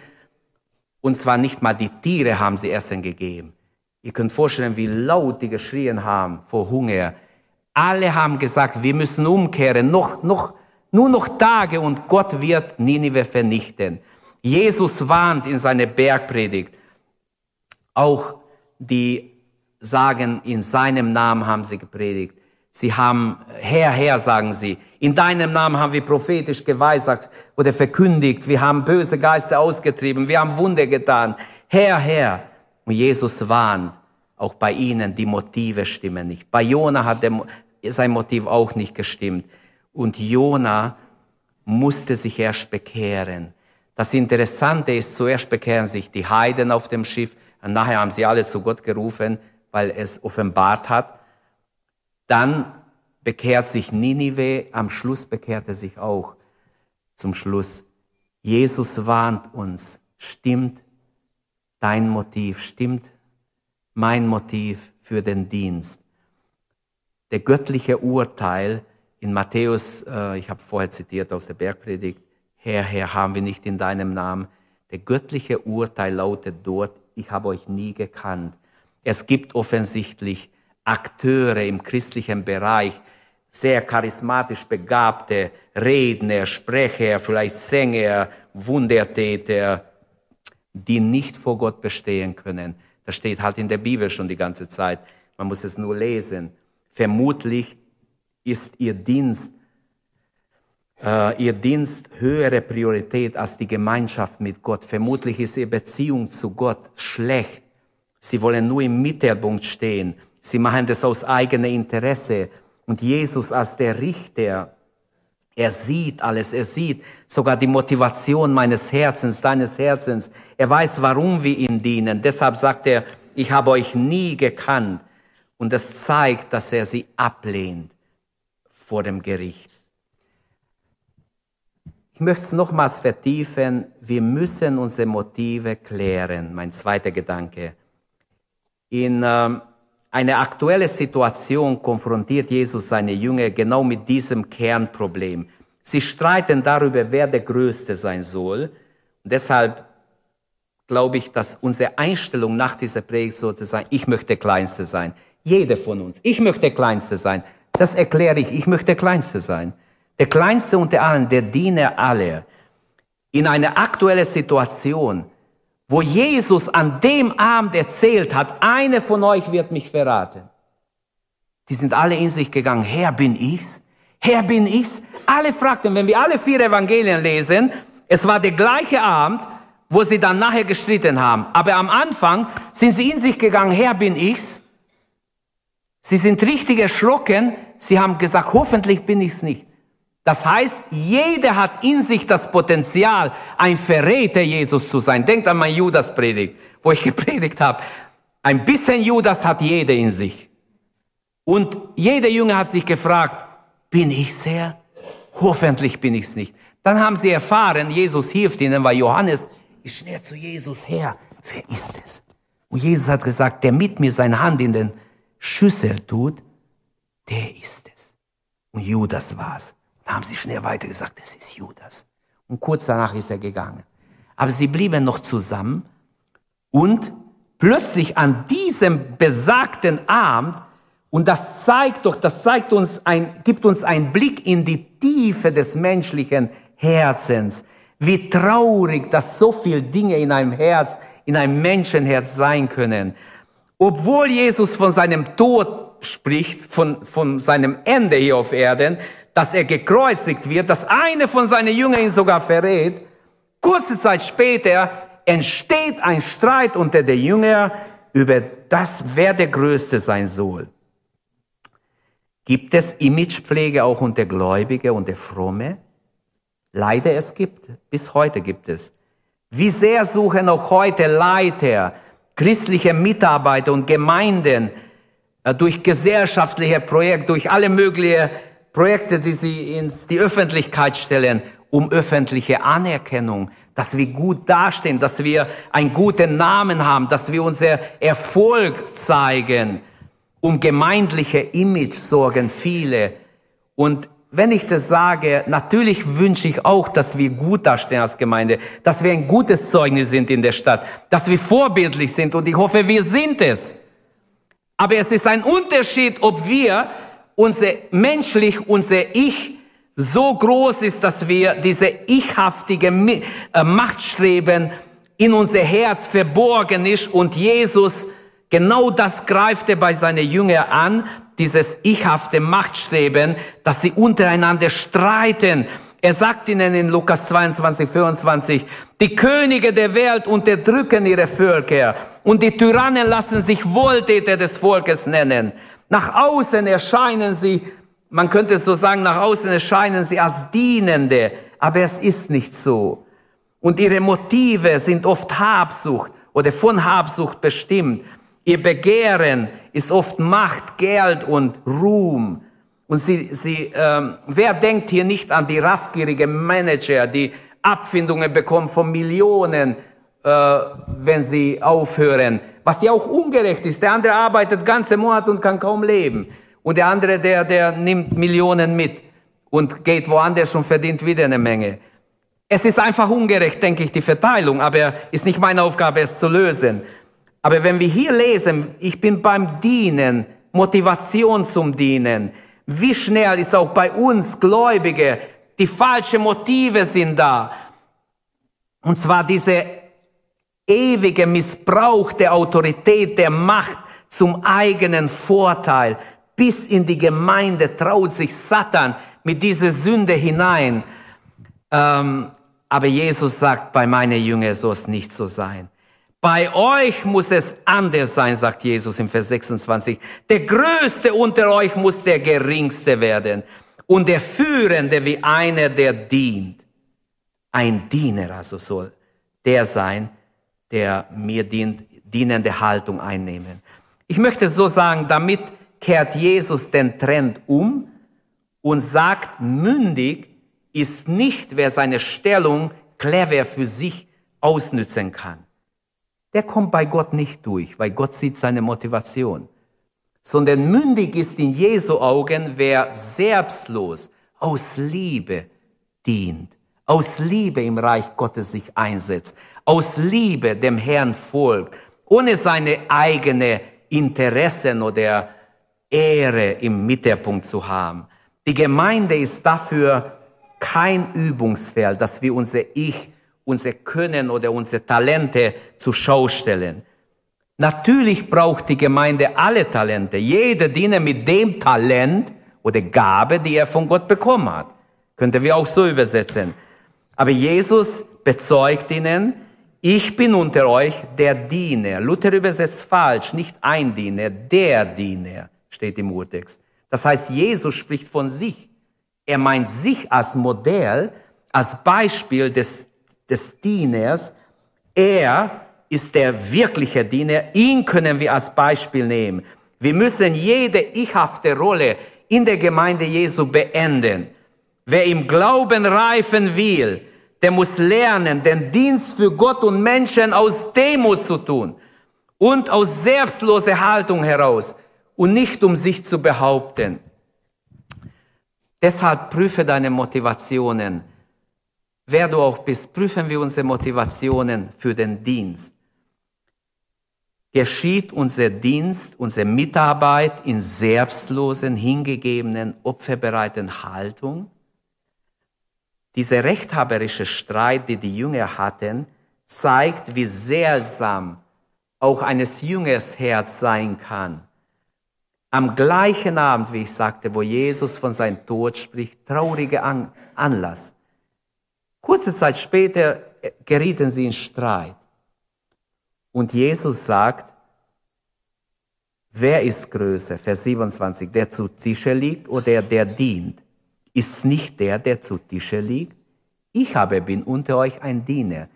Und zwar nicht mal die Tiere haben sie Essen gegeben. Ihr könnt vorstellen, wie laut die geschrien haben vor Hunger. Alle haben gesagt, wir müssen umkehren. Noch, noch Nur noch Tage und Gott wird Ninive vernichten. Jesus warnt in seiner Bergpredigt. Auch die sagen, in seinem Namen haben sie gepredigt. Sie haben, Herr, Herr, sagen sie, in deinem Namen haben wir prophetisch geweissagt oder verkündigt, wir haben böse Geister ausgetrieben, wir haben Wunder getan. Herr, Herr. Und Jesus warnt, auch bei ihnen, die Motive stimmen nicht. Bei Jona hat der, sein Motiv auch nicht gestimmt. Und Jona musste sich erst bekehren. Das Interessante ist, zuerst bekehren sich die Heiden auf dem Schiff, und nachher haben sie alle zu Gott gerufen, weil es offenbart hat. Dann bekehrt sich Ninive, am Schluss bekehrt er sich auch. Zum Schluss. Jesus warnt uns, stimmt dein Motiv, stimmt mein Motiv für den Dienst. Der göttliche Urteil in Matthäus, äh, ich habe vorher zitiert aus der Bergpredigt, Herr, Herr, haben wir nicht in deinem Namen. Der göttliche Urteil lautet dort, ich habe euch nie gekannt. Es gibt offensichtlich Akteure im christlichen Bereich, sehr charismatisch begabte Redner, Sprecher, vielleicht Sänger, Wundertäter, die nicht vor Gott bestehen können. Das steht halt in der Bibel schon die ganze Zeit. Man muss es nur lesen. Vermutlich ist ihr Dienst, äh, ihr Dienst höhere Priorität als die Gemeinschaft mit Gott. Vermutlich ist ihre Beziehung zu Gott schlecht. Sie wollen nur im Mittelpunkt stehen. Sie machen das aus eigenem Interesse. Und Jesus als der Richter, er sieht alles, er sieht sogar die Motivation meines Herzens, deines Herzens. Er weiß, warum wir ihm dienen. Deshalb sagt er, ich habe euch nie gekannt. Und das zeigt, dass er sie ablehnt vor dem Gericht. Ich möchte es nochmals vertiefen. Wir müssen unsere Motive klären. Mein zweiter Gedanke. In ähm, eine aktuelle Situation konfrontiert Jesus seine Jünger genau mit diesem Kernproblem. Sie streiten darüber, wer der Größte sein soll. Und deshalb glaube ich, dass unsere Einstellung nach dieser Predigt sollte sein, ich möchte der Kleinste sein. Jeder von uns. Ich möchte der Kleinste sein. Das erkläre ich. Ich möchte der Kleinste sein. Der Kleinste unter allen, der Diener aller. In einer aktuellen Situation wo Jesus an dem Abend erzählt hat, eine von euch wird mich verraten. Die sind alle in sich gegangen, Herr bin ich's? Herr bin ich's? Alle fragten, wenn wir alle vier Evangelien lesen, es war der gleiche Abend, wo sie dann nachher gestritten haben. Aber am Anfang sind sie in sich gegangen, Herr bin ich's? Sie sind richtig erschrocken, sie haben gesagt, hoffentlich bin ich's nicht. Das heißt, jeder hat in sich das Potenzial, ein Verräter Jesus zu sein. Denkt an mein Judas-Predigt, wo ich gepredigt habe. Ein bisschen Judas hat jeder in sich. Und jeder Jünger hat sich gefragt, bin ich's Herr? Hoffentlich bin ich's nicht. Dann haben sie erfahren, Jesus hilft ihnen, weil Johannes ist schnell zu Jesus her. Wer ist es? Und Jesus hat gesagt, der mit mir seine Hand in den Schüssel tut, der ist es. Und Judas war's. Da haben sie schnell weiter gesagt, es ist Judas. Und kurz danach ist er gegangen. Aber sie blieben noch zusammen und plötzlich an diesem besagten Abend, und das zeigt doch, das zeigt uns ein, gibt uns einen Blick in die Tiefe des menschlichen Herzens. Wie traurig, dass so viele Dinge in einem Herz, in einem Menschenherz sein können. Obwohl Jesus von seinem Tod spricht, von, von seinem Ende hier auf Erden, dass er gekreuzigt wird, dass eine von seinen Jüngern ihn sogar verrät. Kurze Zeit später entsteht ein Streit unter den Jüngern über das, wer der Größte sein soll. Gibt es Imagepflege auch unter Gläubige und der Fromme? Leider es gibt, bis heute gibt es. Wie sehr suchen auch heute Leiter, christliche Mitarbeiter und Gemeinden äh, durch gesellschaftliche Projekte, durch alle möglichen Projekte, die sie ins die Öffentlichkeit stellen, um öffentliche Anerkennung, dass wir gut dastehen, dass wir einen guten Namen haben, dass wir unser Erfolg zeigen. Um gemeindliche Image sorgen viele. Und wenn ich das sage, natürlich wünsche ich auch, dass wir gut dastehen als Gemeinde, dass wir ein gutes Zeugnis sind in der Stadt, dass wir vorbildlich sind und ich hoffe, wir sind es. Aber es ist ein Unterschied, ob wir unser menschlich, unser Ich so groß ist, dass wir diese ichhaftige äh, Machtstreben in unser Herz verborgen ist und Jesus genau das greift er bei seinen Jüngern an, dieses ichhafte Machtstreben, dass sie untereinander streiten. Er sagt ihnen in Lukas 22, 24, die Könige der Welt unterdrücken ihre Völker und die Tyrannen lassen sich Wohltäter des Volkes nennen. Nach außen erscheinen sie, man könnte so sagen, nach außen erscheinen sie als Dienende, aber es ist nicht so. Und ihre Motive sind oft Habsucht oder von Habsucht bestimmt. Ihr Begehren ist oft Macht, Geld und Ruhm. Und sie, sie, ähm, wer denkt hier nicht an die raffgierigen Manager, die Abfindungen bekommen von Millionen, äh, wenn sie aufhören, was ja auch ungerecht ist. Der andere arbeitet ganze Monat und kann kaum leben. Und der andere, der, der nimmt Millionen mit und geht woanders und verdient wieder eine Menge. Es ist einfach ungerecht, denke ich, die Verteilung, aber ist nicht meine Aufgabe, es zu lösen. Aber wenn wir hier lesen, ich bin beim Dienen, Motivation zum Dienen, wie schnell ist auch bei uns Gläubige, die falschen Motive sind da. Und zwar diese ewige Missbrauch der Autorität, der Macht zum eigenen Vorteil. Bis in die Gemeinde traut sich Satan mit dieser Sünde hinein. Ähm, aber Jesus sagt, bei meinen Jüngern soll es nicht so sein. Bei euch muss es anders sein, sagt Jesus im Vers 26. Der Größte unter euch muss der Geringste werden und der Führende wie einer, der dient. Ein Diener also soll der sein, der mir dient, dienende Haltung einnehmen. Ich möchte so sagen, damit kehrt Jesus den Trend um und sagt, mündig ist nicht, wer seine Stellung clever für sich ausnützen kann der kommt bei Gott nicht durch, weil Gott sieht seine Motivation. Sondern mündig ist in Jesu Augen, wer selbstlos aus Liebe dient, aus Liebe im Reich Gottes sich einsetzt, aus Liebe dem Herrn folgt, ohne seine eigene Interessen oder Ehre im Mittelpunkt zu haben. Die Gemeinde ist dafür kein Übungsfeld, dass wir unser Ich unser Können oder unsere Talente zur Schau stellen. Natürlich braucht die Gemeinde alle Talente. Jeder diene mit dem Talent oder Gabe, die er von Gott bekommen hat. Könnte wir auch so übersetzen. Aber Jesus bezeugt ihnen, ich bin unter euch der Diener. Luther übersetzt falsch, nicht ein Diener, der Diener steht im Urtext. Das heißt, Jesus spricht von sich. Er meint sich als Modell, als Beispiel des des Dieners. Er ist der wirkliche Diener. Ihn können wir als Beispiel nehmen. Wir müssen jede ichhafte Rolle in der Gemeinde Jesu beenden. Wer im Glauben reifen will, der muss lernen, den Dienst für Gott und Menschen aus Demut zu tun und aus selbstloser Haltung heraus und nicht um sich zu behaupten. Deshalb prüfe deine Motivationen wer du auch bist, prüfen wir unsere Motivationen für den Dienst. Geschieht unser Dienst, unsere Mitarbeit in selbstlosen, hingegebenen, opferbereiten Haltung? Dieser rechthaberische Streit, den die Jünger hatten, zeigt, wie seltsam auch eines Jüngers Herz sein kann. Am gleichen Abend, wie ich sagte, wo Jesus von seinem Tod spricht, trauriger Anlass. Kurze Zeit später gerieten sie in Streit. Und Jesus sagt, wer ist größer? Vers 27, der zu Tische liegt oder der dient? Ist nicht der, der zu Tische liegt? Ich aber bin unter euch ein Diener.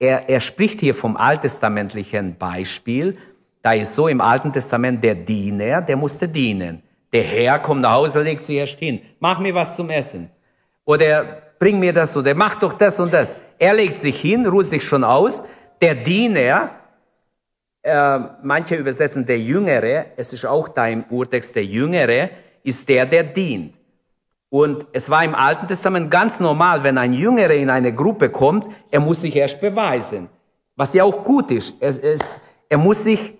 Er, er spricht hier vom alttestamentlichen Beispiel. Da ist so im Alten Testament der Diener, der musste dienen. Der Herr kommt nach Hause, legt sich erst hin. Mach mir was zum Essen. Oder bring mir das oder mach doch das und das. Er legt sich hin, ruht sich schon aus. Der Diener, äh, manche übersetzen der Jüngere, es ist auch da im Urtext der Jüngere, ist der, der dient. Und es war im Alten Testament ganz normal, wenn ein Jüngerer in eine Gruppe kommt, er muss sich erst beweisen. Was ja auch gut ist. Es, es, er muss sich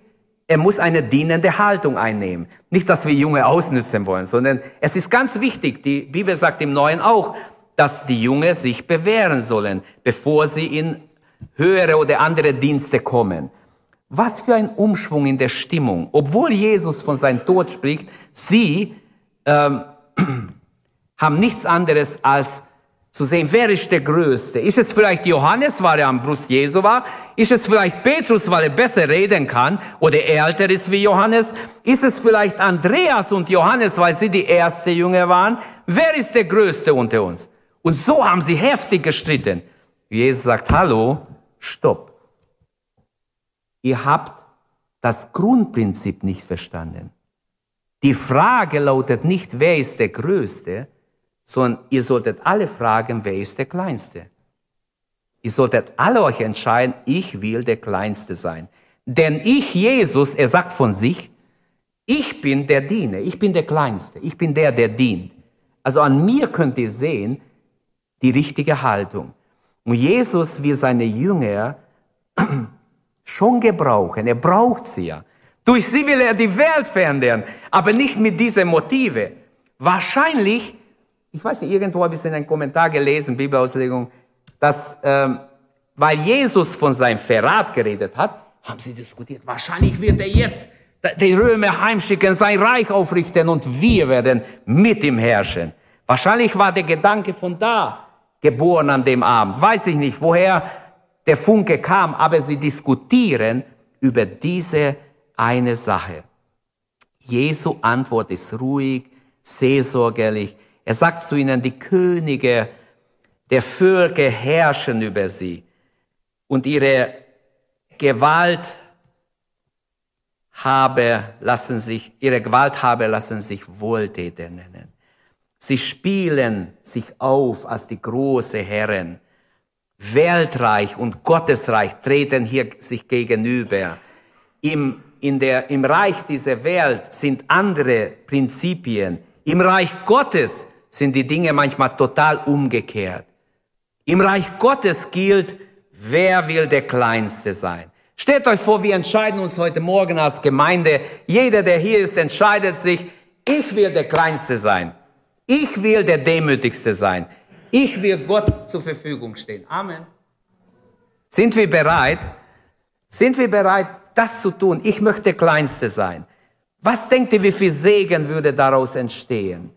er muss eine dienende Haltung einnehmen. Nicht, dass wir Junge ausnützen wollen, sondern es ist ganz wichtig, die Bibel sagt im Neuen auch, dass die Junge sich bewähren sollen, bevor sie in höhere oder andere Dienste kommen. Was für ein Umschwung in der Stimmung. Obwohl Jesus von seinem Tod spricht, sie ähm, haben nichts anderes als zu sehen, wer ist der Größte? Ist es vielleicht Johannes, weil er am Brust Jesu war? Ist es vielleicht Petrus, weil er besser reden kann oder älter ist wie Johannes? Ist es vielleicht Andreas und Johannes, weil sie die erste Jünger waren? Wer ist der Größte unter uns? Und so haben sie heftig gestritten. Jesus sagt, hallo, stopp. Ihr habt das Grundprinzip nicht verstanden. Die Frage lautet nicht, wer ist der Größte, sondern ihr solltet alle fragen, wer ist der Kleinste. Ihr solltet alle euch entscheiden, ich will der Kleinste sein. Denn ich, Jesus, er sagt von sich, ich bin der Diener, ich bin der Kleinste, ich bin der, der dient. Also an mir könnt ihr sehen, die richtige Haltung. Und Jesus will seine Jünger schon gebrauchen, er braucht sie ja. Durch sie will er die Welt verändern, aber nicht mit diesen Motive. Wahrscheinlich ich weiß nicht, irgendwo habe ich es in einem Kommentar gelesen, Bibelauslegung, dass, ähm, weil Jesus von seinem Verrat geredet hat, haben sie diskutiert, wahrscheinlich wird er jetzt die Römer heimschicken, sein Reich aufrichten und wir werden mit ihm herrschen. Wahrscheinlich war der Gedanke von da geboren an dem Abend. Weiß ich nicht, woher der Funke kam, aber sie diskutieren über diese eine Sache. Jesu Antwort ist ruhig, seelsorgerlich. Er sagt zu ihnen, die Könige der Völker herrschen über sie und ihre Gewalt habe lassen sich, ihre Gewalthaber lassen sich Wohltäter nennen. Sie spielen sich auf als die große Herren. Weltreich und Gottesreich treten hier sich gegenüber. Im, in der, Im Reich dieser Welt sind andere Prinzipien. Im Reich Gottes sind die Dinge manchmal total umgekehrt. Im Reich Gottes gilt, wer will der Kleinste sein. Stellt euch vor, wir entscheiden uns heute Morgen als Gemeinde. Jeder, der hier ist, entscheidet sich, ich will der Kleinste sein. Ich will der Demütigste sein. Ich will Gott zur Verfügung stehen. Amen. Sind wir bereit? Sind wir bereit, das zu tun? Ich möchte der Kleinste sein. Was denkt ihr, wie viel Segen würde daraus entstehen?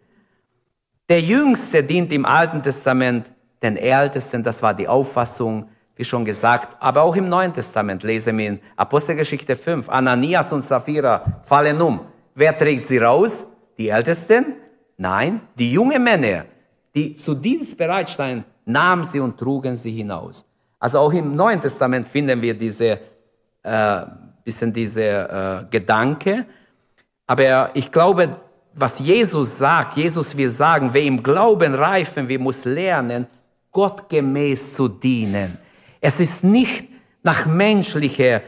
Der Jüngste dient im Alten Testament den Ältesten, das war die Auffassung, wie schon gesagt, aber auch im Neuen Testament lesen wir in Apostelgeschichte 5, Ananias und Sapphira fallen um. Wer trägt sie raus? Die Ältesten? Nein, die jungen Männer, die zu Dienst bereit standen, nahmen sie und trugen sie hinaus. Also auch im Neuen Testament finden wir diese, äh, bisschen diese äh, Gedanke. Aber ich glaube, was Jesus sagt, Jesus will sagen, wer im Glauben reifen wir muss lernen, Gott gemäß zu dienen. Es ist nicht nach menschlicher,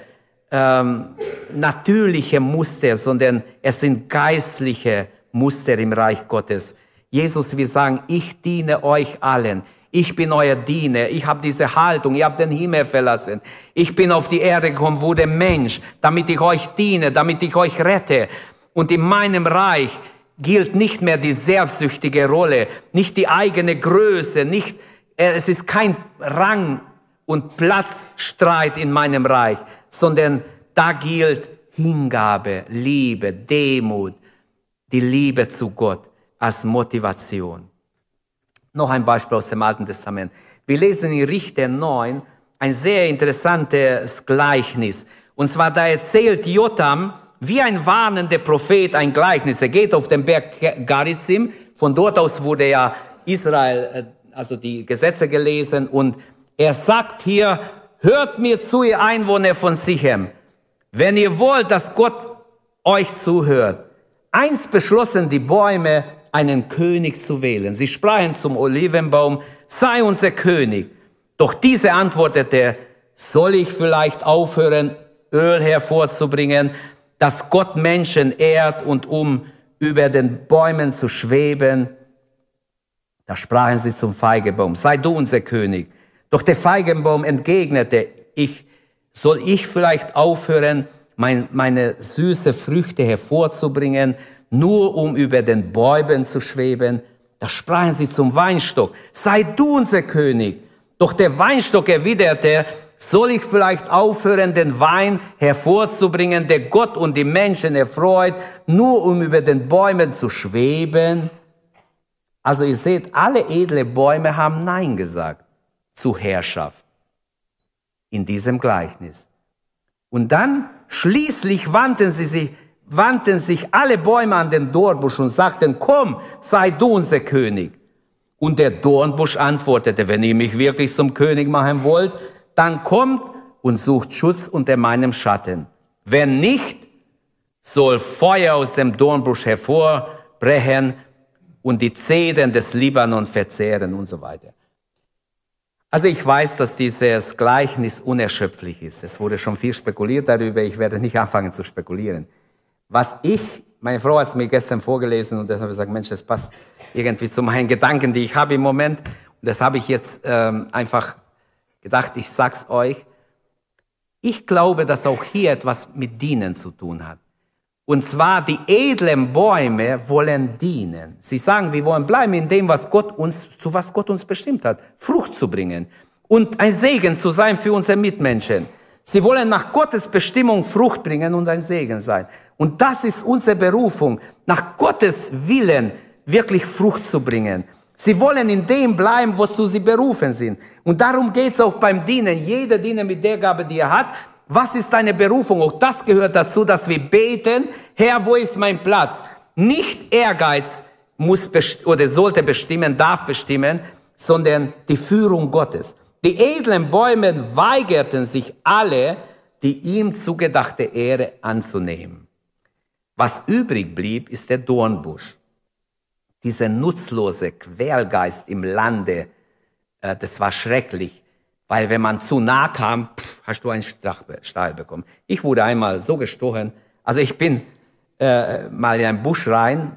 ähm, natürlicher Muster, sondern es sind geistliche Muster im Reich Gottes. Jesus will sagen, ich diene euch allen. Ich bin euer Diener. Ich habe diese Haltung. Ihr habt den Himmel verlassen. Ich bin auf die Erde gekommen, wurde Mensch, damit ich euch diene, damit ich euch rette. Und in meinem Reich gilt nicht mehr die selbstsüchtige Rolle, nicht die eigene Größe, nicht, äh, es ist kein Rang und Platzstreit in meinem Reich, sondern da gilt Hingabe, Liebe, Demut, die Liebe zu Gott als Motivation. Noch ein Beispiel aus dem Alten Testament. Wir lesen in Richter 9 ein sehr interessantes Gleichnis. Und zwar da erzählt Jotam, wie ein warnender Prophet ein Gleichnis. Er geht auf den Berg Garizim. Von dort aus wurde ja Israel, äh, also die Gesetze gelesen. Und er sagt hier, hört mir zu, ihr Einwohner von Sichem. Wenn ihr wollt, dass Gott euch zuhört. Eins beschlossen die Bäume, einen König zu wählen. Sie sprachen zum Olivenbaum, sei unser König. Doch diese antwortete, soll ich vielleicht aufhören, Öl hervorzubringen, dass Gott Menschen ehrt und um über den Bäumen zu schweben. Da sprachen sie zum Feigenbaum, sei du unser König. Doch der Feigenbaum entgegnete, ich, soll ich vielleicht aufhören, mein, meine süße Früchte hervorzubringen, nur um über den Bäumen zu schweben. Da sprachen sie zum Weinstock, sei du unser König. Doch der Weinstock erwiderte, soll ich vielleicht aufhören, den Wein hervorzubringen, der Gott und die Menschen erfreut, nur um über den Bäumen zu schweben? Also ihr seht, alle edle Bäume haben Nein gesagt zu Herrschaft in diesem Gleichnis. Und dann schließlich wandten sie sich, wandten sich alle Bäume an den Dornbusch und sagten, komm, sei du unser König. Und der Dornbusch antwortete, wenn ihr mich wirklich zum König machen wollt, dann kommt und sucht Schutz unter meinem Schatten. Wenn nicht, soll Feuer aus dem Dornbusch hervorbrechen und die Zedern des Libanon verzehren und so weiter. Also ich weiß, dass dieses Gleichnis unerschöpflich ist. Es wurde schon viel spekuliert darüber. Ich werde nicht anfangen zu spekulieren. Was ich, meine Frau hat es mir gestern vorgelesen und deshalb habe ich gesagt, Mensch, das passt irgendwie zu meinen Gedanken, die ich habe im Moment. Und das habe ich jetzt ähm, einfach gedacht, ich sag's euch. Ich glaube, dass auch hier etwas mit Dienen zu tun hat. Und zwar die edlen Bäume wollen dienen. Sie sagen, wir wollen bleiben in dem, was Gott uns, zu was Gott uns bestimmt hat, Frucht zu bringen und ein Segen zu sein für unsere Mitmenschen. Sie wollen nach Gottes Bestimmung Frucht bringen und ein Segen sein. Und das ist unsere Berufung, nach Gottes Willen wirklich Frucht zu bringen. Sie wollen in dem bleiben, wozu sie berufen sind. Und darum geht es auch beim Dienen. Jeder Diener mit der Gabe, die er hat, was ist deine Berufung? Auch das gehört dazu, dass wir beten, Herr, wo ist mein Platz? Nicht Ehrgeiz muss oder sollte bestimmen, darf bestimmen, sondern die Führung Gottes. Die edlen Bäume weigerten sich alle, die ihm zugedachte Ehre anzunehmen. Was übrig blieb, ist der Dornbusch. Dieser nutzlose Quälgeist im Lande, äh, das war schrecklich. Weil wenn man zu nah kam, pff, hast du einen Stahl bekommen. Ich wurde einmal so gestochen. Also ich bin äh, mal in einen Busch rein,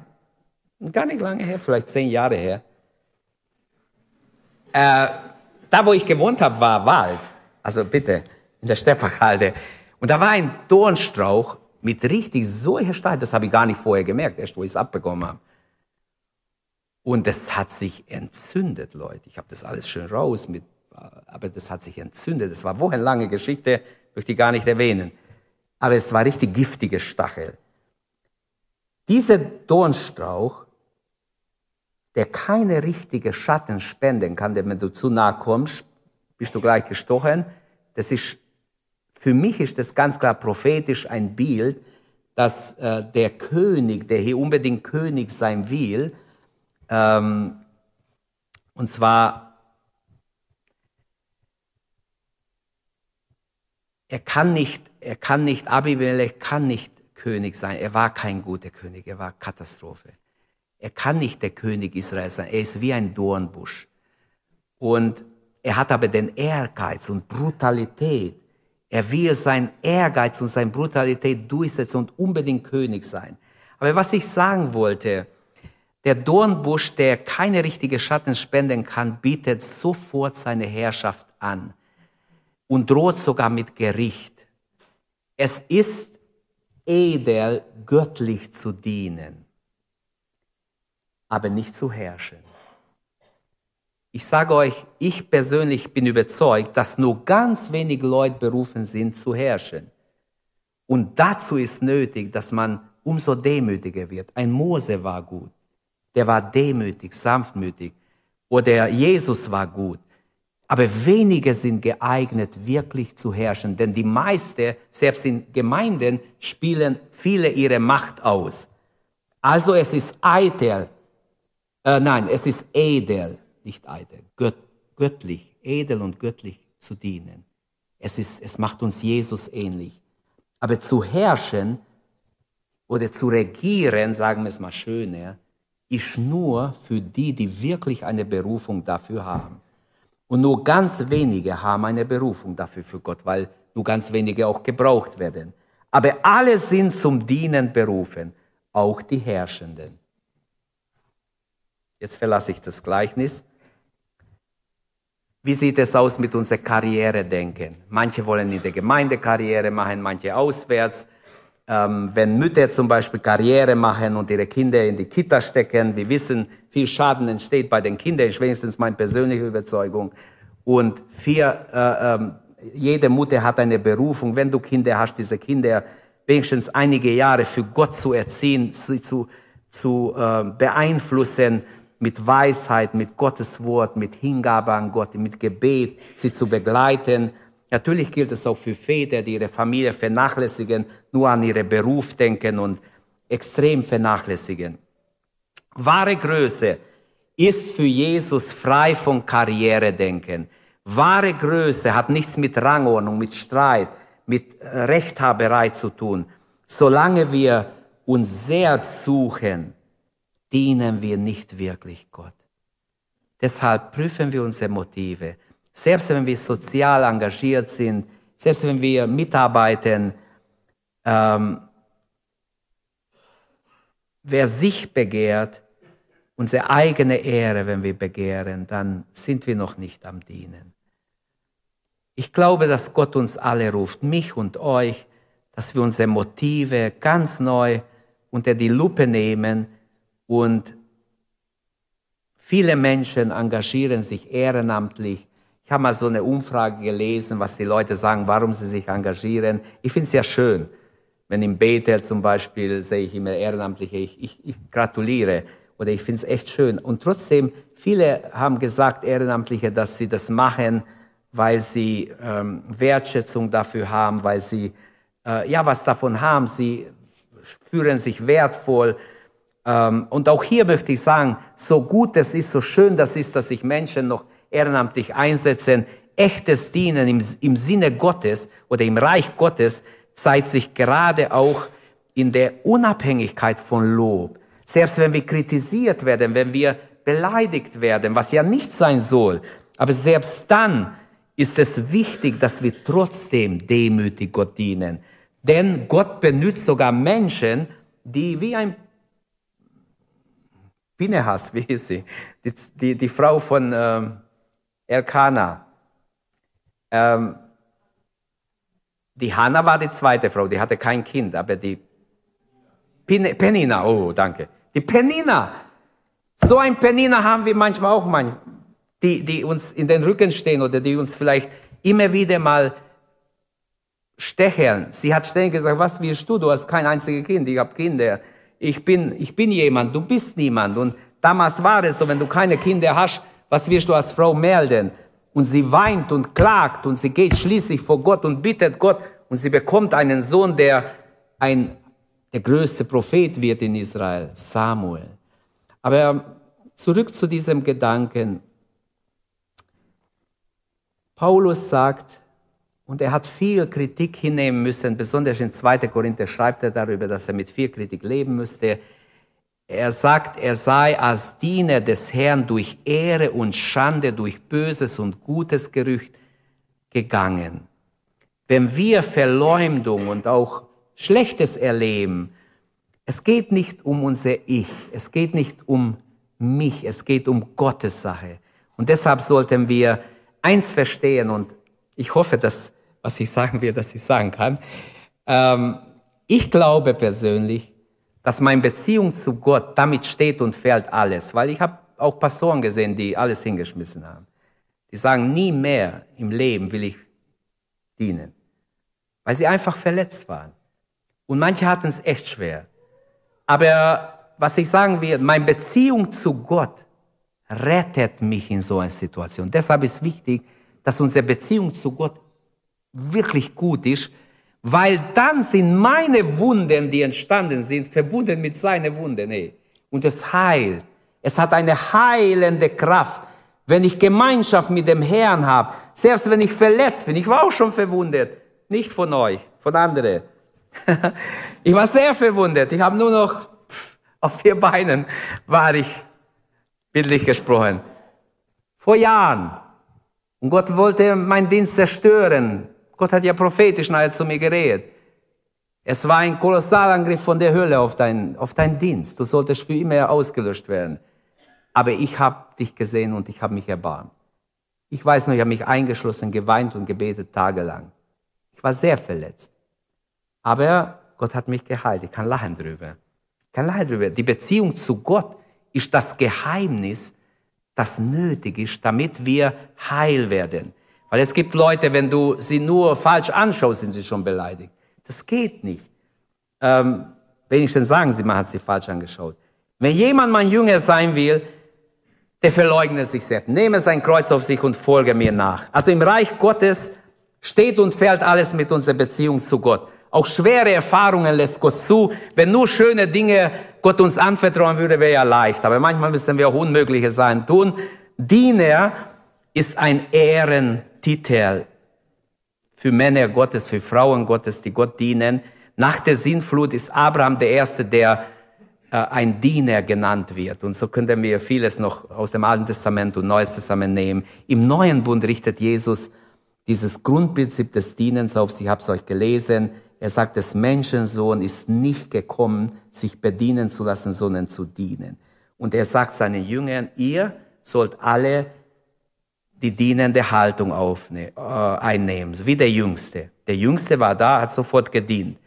gar nicht lange her, vielleicht zehn Jahre her. Äh, da, wo ich gewohnt habe, war Wald. Also bitte, in der Stepperhalde. Und da war ein Dornstrauch mit richtig solcher Stahl. Das habe ich gar nicht vorher gemerkt, erst wo ich es abbekommen habe. Und es hat sich entzündet, Leute. Ich habe das alles schön raus mit aber das hat sich entzündet. Das war wochenlange Geschichte, möchte ich gar nicht erwähnen. Aber es war richtig giftige Stachel. Dieser Dornstrauch, der keine richtige Schatten spenden kann, denn wenn du zu nah kommst, bist du gleich gestochen. Das ist, für mich ist das ganz klar prophetisch ein Bild, dass äh, der König, der hier unbedingt König sein will, ähm, und zwar er kann nicht, er kann nicht, Abimelech kann nicht König sein. Er war kein guter König, er war Katastrophe. Er kann nicht der König Israel sein. Er ist wie ein Dornbusch. Und er hat aber den Ehrgeiz und Brutalität. Er will sein Ehrgeiz und seine Brutalität durchsetzen und unbedingt König sein. Aber was ich sagen wollte, der Dornbusch, der keine richtige Schatten spenden kann, bietet sofort seine Herrschaft an und droht sogar mit Gericht. Es ist edel, göttlich zu dienen, aber nicht zu herrschen. Ich sage euch, ich persönlich bin überzeugt, dass nur ganz wenig Leute berufen sind zu herrschen. Und dazu ist nötig, dass man umso demütiger wird. Ein Mose war gut. Der war demütig, sanftmütig. Oder Jesus war gut. Aber wenige sind geeignet, wirklich zu herrschen, denn die meisten, selbst in Gemeinden, spielen viele ihre Macht aus. Also es ist eitel, äh, nein, es ist edel, nicht eitel, gött, göttlich, edel und göttlich zu dienen. Es ist, es macht uns Jesus ähnlich. Aber zu herrschen oder zu regieren, sagen wir es mal schöner, ist nur für die, die wirklich eine Berufung dafür haben. Und nur ganz wenige haben eine Berufung dafür für Gott, weil nur ganz wenige auch gebraucht werden. Aber alle sind zum Dienen berufen, auch die Herrschenden. Jetzt verlasse ich das Gleichnis. Wie sieht es aus mit unserem Karrieredenken? Manche wollen in der Gemeinde Karriere machen, manche auswärts. Ähm, wenn Mütter zum Beispiel Karriere machen und ihre Kinder in die Kita stecken, wir wissen, viel Schaden entsteht bei den Kindern, ist wenigstens meine persönliche Überzeugung. Und vier, äh, ähm, jede Mutter hat eine Berufung. Wenn du Kinder hast, diese Kinder wenigstens einige Jahre für Gott zu erziehen, sie zu, zu äh, beeinflussen, mit Weisheit, mit Gottes Wort, mit Hingabe an Gott, mit Gebet, sie zu begleiten. Natürlich gilt es auch für Väter, die ihre Familie vernachlässigen, nur an ihren Beruf denken und extrem vernachlässigen. Wahre Größe ist für Jesus frei von Karrieredenken. Wahre Größe hat nichts mit Rangordnung, mit Streit, mit Rechthaberei zu tun. Solange wir uns selbst suchen, dienen wir nicht wirklich Gott. Deshalb prüfen wir unsere Motive. Selbst wenn wir sozial engagiert sind, selbst wenn wir mitarbeiten, ähm, wer sich begehrt, unsere eigene Ehre, wenn wir begehren, dann sind wir noch nicht am Dienen. Ich glaube, dass Gott uns alle ruft, mich und euch, dass wir unsere Motive ganz neu unter die Lupe nehmen, und viele Menschen engagieren sich ehrenamtlich. Ich habe mal so eine Umfrage gelesen, was die Leute sagen, warum sie sich engagieren. Ich finde es ja schön. Wenn im Bethel zum Beispiel sehe ich immer Ehrenamtliche, ich, ich, ich gratuliere oder ich finde es echt schön. Und trotzdem, viele haben gesagt, Ehrenamtliche, dass sie das machen, weil sie ähm, Wertschätzung dafür haben, weil sie äh, ja was davon haben. Sie fühlen sich wertvoll ähm, und auch hier möchte ich sagen, so gut es ist, so schön das ist, dass sich Menschen noch ehrenamtlich einsetzen, echtes Dienen im, im Sinne Gottes oder im Reich Gottes zeigt sich gerade auch in der Unabhängigkeit von Lob. Selbst wenn wir kritisiert werden, wenn wir beleidigt werden, was ja nicht sein soll, aber selbst dann ist es wichtig, dass wir trotzdem demütig Gott dienen. Denn Gott benutzt sogar Menschen, die wie ein Pinehas, wie hieß sie? Die, die, die Frau von ähm, Elkana. Ähm, die Hanna war die zweite Frau, die hatte kein Kind, aber die Pin Penina, oh, danke. Die Penina. So ein Penina haben wir manchmal auch manchmal, die, die uns in den Rücken stehen oder die uns vielleicht immer wieder mal stecheln. Sie hat ständig gesagt, was willst du? Du hast kein einziges Kind, ich habe Kinder ich bin, ich bin jemand, du bist niemand. Und damals war es so, wenn du keine Kinder hast, was wirst du als Frau melden? Und sie weint und klagt und sie geht schließlich vor Gott und bittet Gott und sie bekommt einen Sohn, der ein, der größte Prophet wird in Israel, Samuel. Aber zurück zu diesem Gedanken. Paulus sagt, und er hat viel Kritik hinnehmen müssen, besonders in 2. Korinther schreibt er darüber, dass er mit viel Kritik leben müsste. Er sagt, er sei als Diener des Herrn durch Ehre und Schande, durch böses und gutes Gerücht gegangen. Wenn wir Verleumdung und auch Schlechtes erleben, es geht nicht um unser Ich, es geht nicht um mich, es geht um Gottes Sache. Und deshalb sollten wir eins verstehen und ich hoffe, dass was ich sagen will, dass ich sagen kann. Ähm, ich glaube persönlich, dass meine Beziehung zu Gott damit steht und fällt alles, weil ich habe auch Pastoren gesehen, die alles hingeschmissen haben. Die sagen, nie mehr im Leben will ich dienen, weil sie einfach verletzt waren. Und manche hatten es echt schwer. Aber was ich sagen will, meine Beziehung zu Gott rettet mich in so einer Situation. Deshalb ist wichtig, dass unsere Beziehung zu Gott wirklich gut ist, weil dann sind meine Wunden, die entstanden sind, verbunden mit seinen Wunden. Nee. Und es heilt. Es hat eine heilende Kraft. Wenn ich Gemeinschaft mit dem Herrn habe, selbst wenn ich verletzt bin, ich war auch schon verwundet, nicht von euch, von anderen. ich war sehr verwundet. Ich habe nur noch auf vier Beinen war ich, bildlich gesprochen. Vor Jahren. Und Gott wollte meinen Dienst zerstören. Gott hat ja prophetisch nachher zu mir geredet. Es war ein Kolossalangriff von der Hölle auf deinen auf dein Dienst. Du solltest für immer ausgelöscht werden. Aber ich habe dich gesehen und ich habe mich erbarmt. Ich weiß noch, ich habe mich eingeschlossen, geweint und gebetet tagelang. Ich war sehr verletzt. Aber Gott hat mich geheilt. Ich kann lachen drüber. Ich kann lachen drüber. Die Beziehung zu Gott ist das Geheimnis, das nötig ist, damit wir heil werden. Weil es gibt Leute, wenn du sie nur falsch anschaust, sind sie schon beleidigt. Das geht nicht. Ähm, wenigstens sagen sie, man hat sie falsch angeschaut. Wenn jemand mein Jünger sein will, der verleugnet sich selbst. Nehme sein Kreuz auf sich und folge mir nach. Also im Reich Gottes steht und fällt alles mit unserer Beziehung zu Gott. Auch schwere Erfahrungen lässt Gott zu. Wenn nur schöne Dinge Gott uns anvertrauen würde, wäre ja leicht. Aber manchmal müssen wir auch Unmögliche sein tun. Diener ist ein Ehrentitel für Männer Gottes, für Frauen Gottes, die Gott dienen. Nach der Sinnflut ist Abraham der Erste, der äh, ein Diener genannt wird. Und so könnten wir vieles noch aus dem Alten Testament und Neues Testament nehmen. Im Neuen Bund richtet Jesus dieses Grundprinzip des Dienens auf. Ich habe es euch gelesen. Er sagt, des Menschensohn ist nicht gekommen, sich bedienen zu lassen, sondern zu dienen. Und er sagt seinen Jüngern, ihr sollt alle die dienende Haltung aufnehmen, äh, einnehmen, wie der Jüngste. Der Jüngste war da, hat sofort gedient.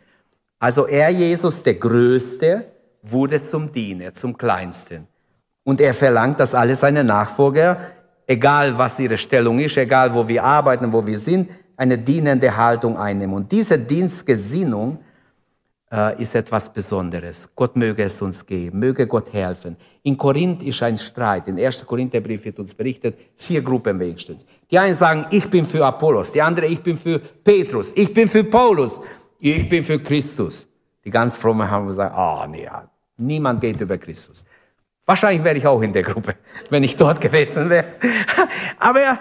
Also er, Jesus, der Größte, wurde zum Diener, zum Kleinsten. Und er verlangt, dass alle seine Nachfolger, egal was ihre Stellung ist, egal wo wir arbeiten, wo wir sind, eine dienende Haltung einnehmen. Und diese Dienstgesinnung äh, ist etwas Besonderes. Gott möge es uns geben, möge Gott helfen. In Korinth ist ein Streit. In 1. Korintherbrief wird uns berichtet, vier Gruppen wenigstens. Die einen sagen, ich bin für Apollos, die andere, ich bin für Petrus, ich bin für Paulus, ich bin für Christus. Die ganz Frommen haben gesagt, ah, oh, nee, Niemand geht über Christus. Wahrscheinlich wäre ich auch in der Gruppe, wenn ich dort gewesen wäre. Aber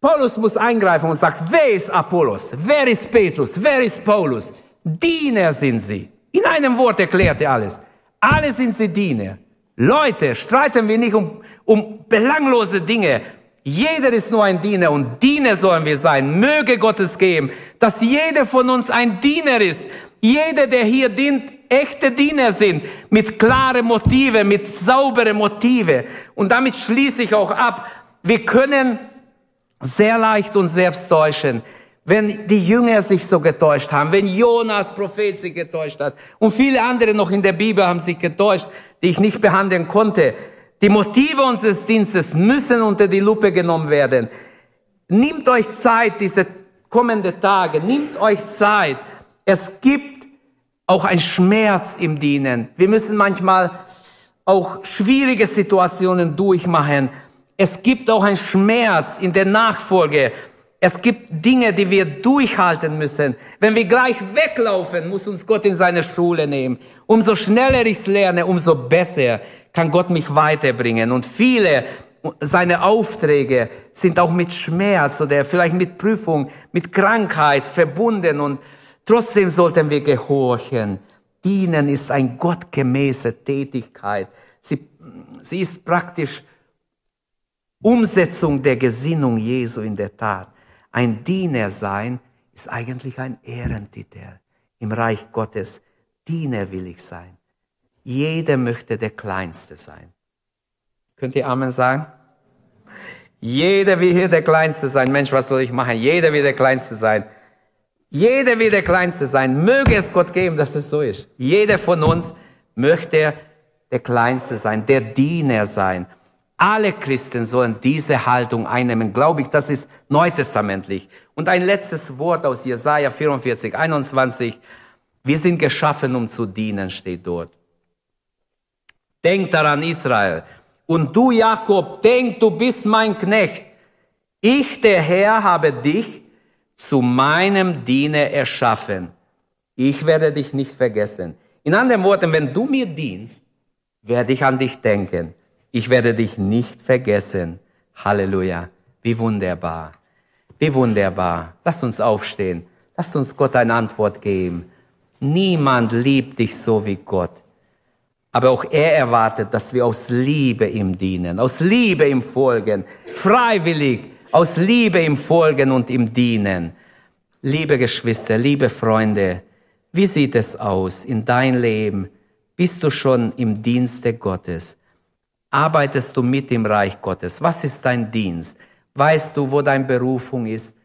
Paulus muss eingreifen und sagt, wer ist Apollos? Wer ist Petrus? Wer ist Paulus? Diener sind sie. In einem Wort erklärt er alles. Alle sind sie Diener. Leute, streiten wir nicht um, um belanglose Dinge. Jeder ist nur ein Diener und Diener sollen wir sein. Möge Gottes geben, dass jeder von uns ein Diener ist. Jeder, der hier dient, echte Diener sind, mit klare Motive, mit saubere Motive. Und damit schließe ich auch ab, wir können sehr leicht uns selbst täuschen. Wenn die Jünger sich so getäuscht haben, wenn Jonas Prophet sich getäuscht hat und viele andere noch in der Bibel haben sich getäuscht, die ich nicht behandeln konnte. Die Motive unseres Dienstes müssen unter die Lupe genommen werden. Nehmt euch Zeit, diese kommenden Tage, nehmt euch Zeit. Es gibt auch ein Schmerz im Dienen. Wir müssen manchmal auch schwierige Situationen durchmachen. Es gibt auch ein Schmerz in der Nachfolge. Es gibt Dinge, die wir durchhalten müssen. Wenn wir gleich weglaufen, muss uns Gott in seine Schule nehmen. Umso schneller ich lerne, umso besser kann Gott mich weiterbringen. Und viele seine Aufträge sind auch mit Schmerz oder vielleicht mit Prüfung, mit Krankheit verbunden und Trotzdem sollten wir gehorchen. Dienen ist eine gottgemäße Tätigkeit. Sie, sie ist praktisch Umsetzung der Gesinnung Jesu in der Tat. Ein Diener sein ist eigentlich ein Ehrentitel im Reich Gottes. Diener will ich sein. Jeder möchte der Kleinste sein. Könnt ihr Amen sagen? Jeder will hier der Kleinste sein. Mensch, was soll ich machen? Jeder will der Kleinste sein. Jeder will der Kleinste sein. Möge es Gott geben, dass es so ist. Jeder von uns möchte der Kleinste sein, der Diener sein. Alle Christen sollen diese Haltung einnehmen. Glaube ich, das ist neutestamentlich. Und ein letztes Wort aus Jesaja 44, 21. Wir sind geschaffen, um zu dienen, steht dort. Denk daran, Israel. Und du, Jakob, denk, du bist mein Knecht. Ich, der Herr, habe dich zu meinem Diener erschaffen. Ich werde dich nicht vergessen. In anderen Worten, wenn du mir dienst, werde ich an dich denken. Ich werde dich nicht vergessen. Halleluja. Wie wunderbar. Wie wunderbar. Lass uns aufstehen. Lass uns Gott eine Antwort geben. Niemand liebt dich so wie Gott. Aber auch er erwartet, dass wir aus Liebe ihm dienen, aus Liebe ihm folgen, freiwillig aus Liebe im Folgen und im Dienen. Liebe Geschwister, liebe Freunde, wie sieht es aus in dein Leben? Bist du schon im Dienste Gottes? Arbeitest du mit im Reich Gottes? Was ist dein Dienst? Weißt du, wo deine Berufung ist?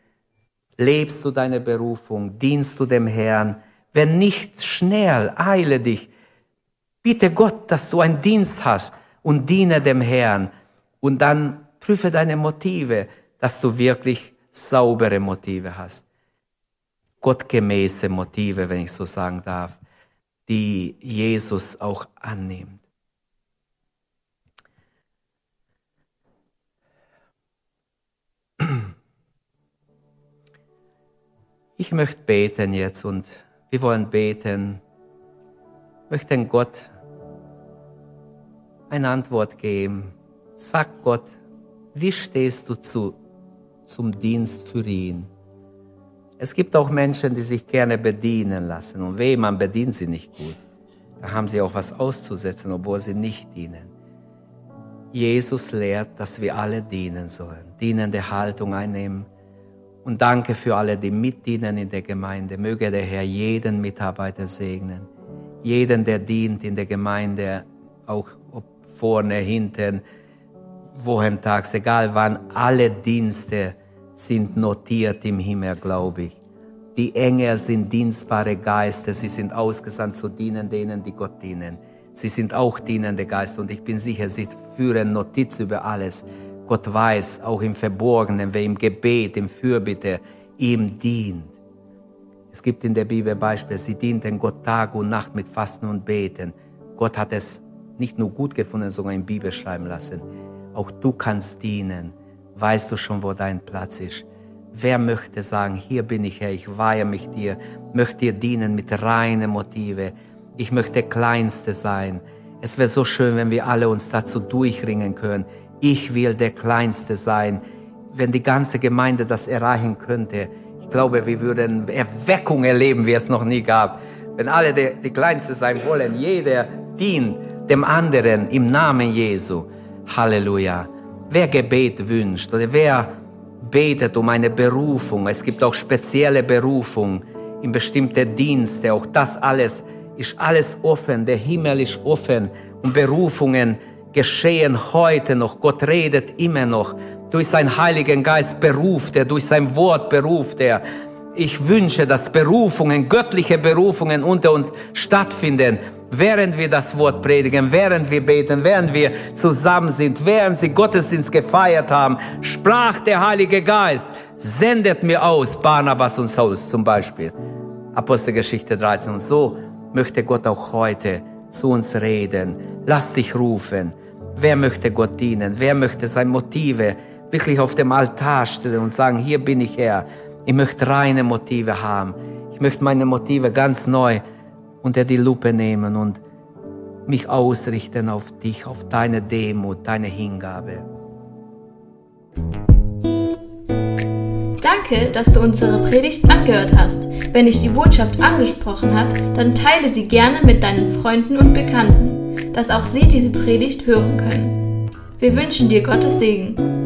Lebst du deine Berufung? Dienst du dem Herrn? Wenn nicht, schnell, eile dich. Bitte Gott, dass du einen Dienst hast und diene dem Herrn. Und dann prüfe deine Motive, dass du wirklich saubere Motive hast. Gottgemäße Motive, wenn ich so sagen darf, die Jesus auch annimmt. Ich möchte beten jetzt und wir wollen beten, möchten Gott eine Antwort geben. Sag Gott, wie stehst du zu, zum Dienst für ihn? Es gibt auch Menschen, die sich gerne bedienen lassen und weh, man bedient sie nicht gut. Da haben sie auch was auszusetzen, obwohl sie nicht dienen. Jesus lehrt, dass wir alle dienen sollen, dienende Haltung einnehmen, und danke für alle, die mitdienen in der Gemeinde. Möge der Herr jeden Mitarbeiter segnen. Jeden, der dient in der Gemeinde, auch ob vorne, hinten, wochentags, egal wann, alle Dienste sind notiert im Himmel, glaube ich. Die Engel sind dienstbare Geister, sie sind ausgesandt zu dienen denen, die Gott dienen. Sie sind auch dienende Geister und ich bin sicher, sie führen Notiz über alles. Gott weiß, auch im Verborgenen, wer im Gebet, im Fürbitte ihm dient. Es gibt in der Bibel Beispiele, sie dienten Gott Tag und Nacht mit Fasten und Beten. Gott hat es nicht nur gut gefunden, sondern in Bibel schreiben lassen. Auch du kannst dienen. Weißt du schon, wo dein Platz ist? Wer möchte sagen, hier bin ich Herr, ich weihe mich dir, möchte dir dienen mit reinen Motive. Ich möchte Kleinste sein. Es wäre so schön, wenn wir alle uns dazu durchringen können, ich will der Kleinste sein. Wenn die ganze Gemeinde das erreichen könnte, ich glaube, wir würden Erweckung erleben, wie es noch nie gab. Wenn alle die, die Kleinste sein wollen, jeder dient dem anderen im Namen Jesu. Halleluja. Wer Gebet wünscht oder wer betet um eine Berufung, es gibt auch spezielle Berufung in bestimmte Dienste, auch das alles ist alles offen, der Himmel ist offen und Berufungen geschehen heute noch. Gott redet immer noch. Durch seinen Heiligen Geist beruft er, durch sein Wort beruft er. Ich wünsche, dass Berufungen, göttliche Berufungen unter uns stattfinden, während wir das Wort predigen, während wir beten, während wir zusammen sind, während sie Gottesdienst gefeiert haben, sprach der Heilige Geist, sendet mir aus, Barnabas und Saulus zum Beispiel. Apostelgeschichte 13. Und so möchte Gott auch heute zu uns reden. Lass dich rufen. Wer möchte Gott dienen? Wer möchte seine Motive wirklich auf dem Altar stellen und sagen, hier bin ich Herr. Ich möchte reine Motive haben. Ich möchte meine Motive ganz neu unter die Lupe nehmen und mich ausrichten auf dich, auf deine Demut, deine Hingabe. Danke, dass du unsere Predigt angehört hast. Wenn dich die Botschaft angesprochen hat, dann teile sie gerne mit deinen Freunden und Bekannten dass auch sie diese Predigt hören können. Wir wünschen dir Gottes Segen.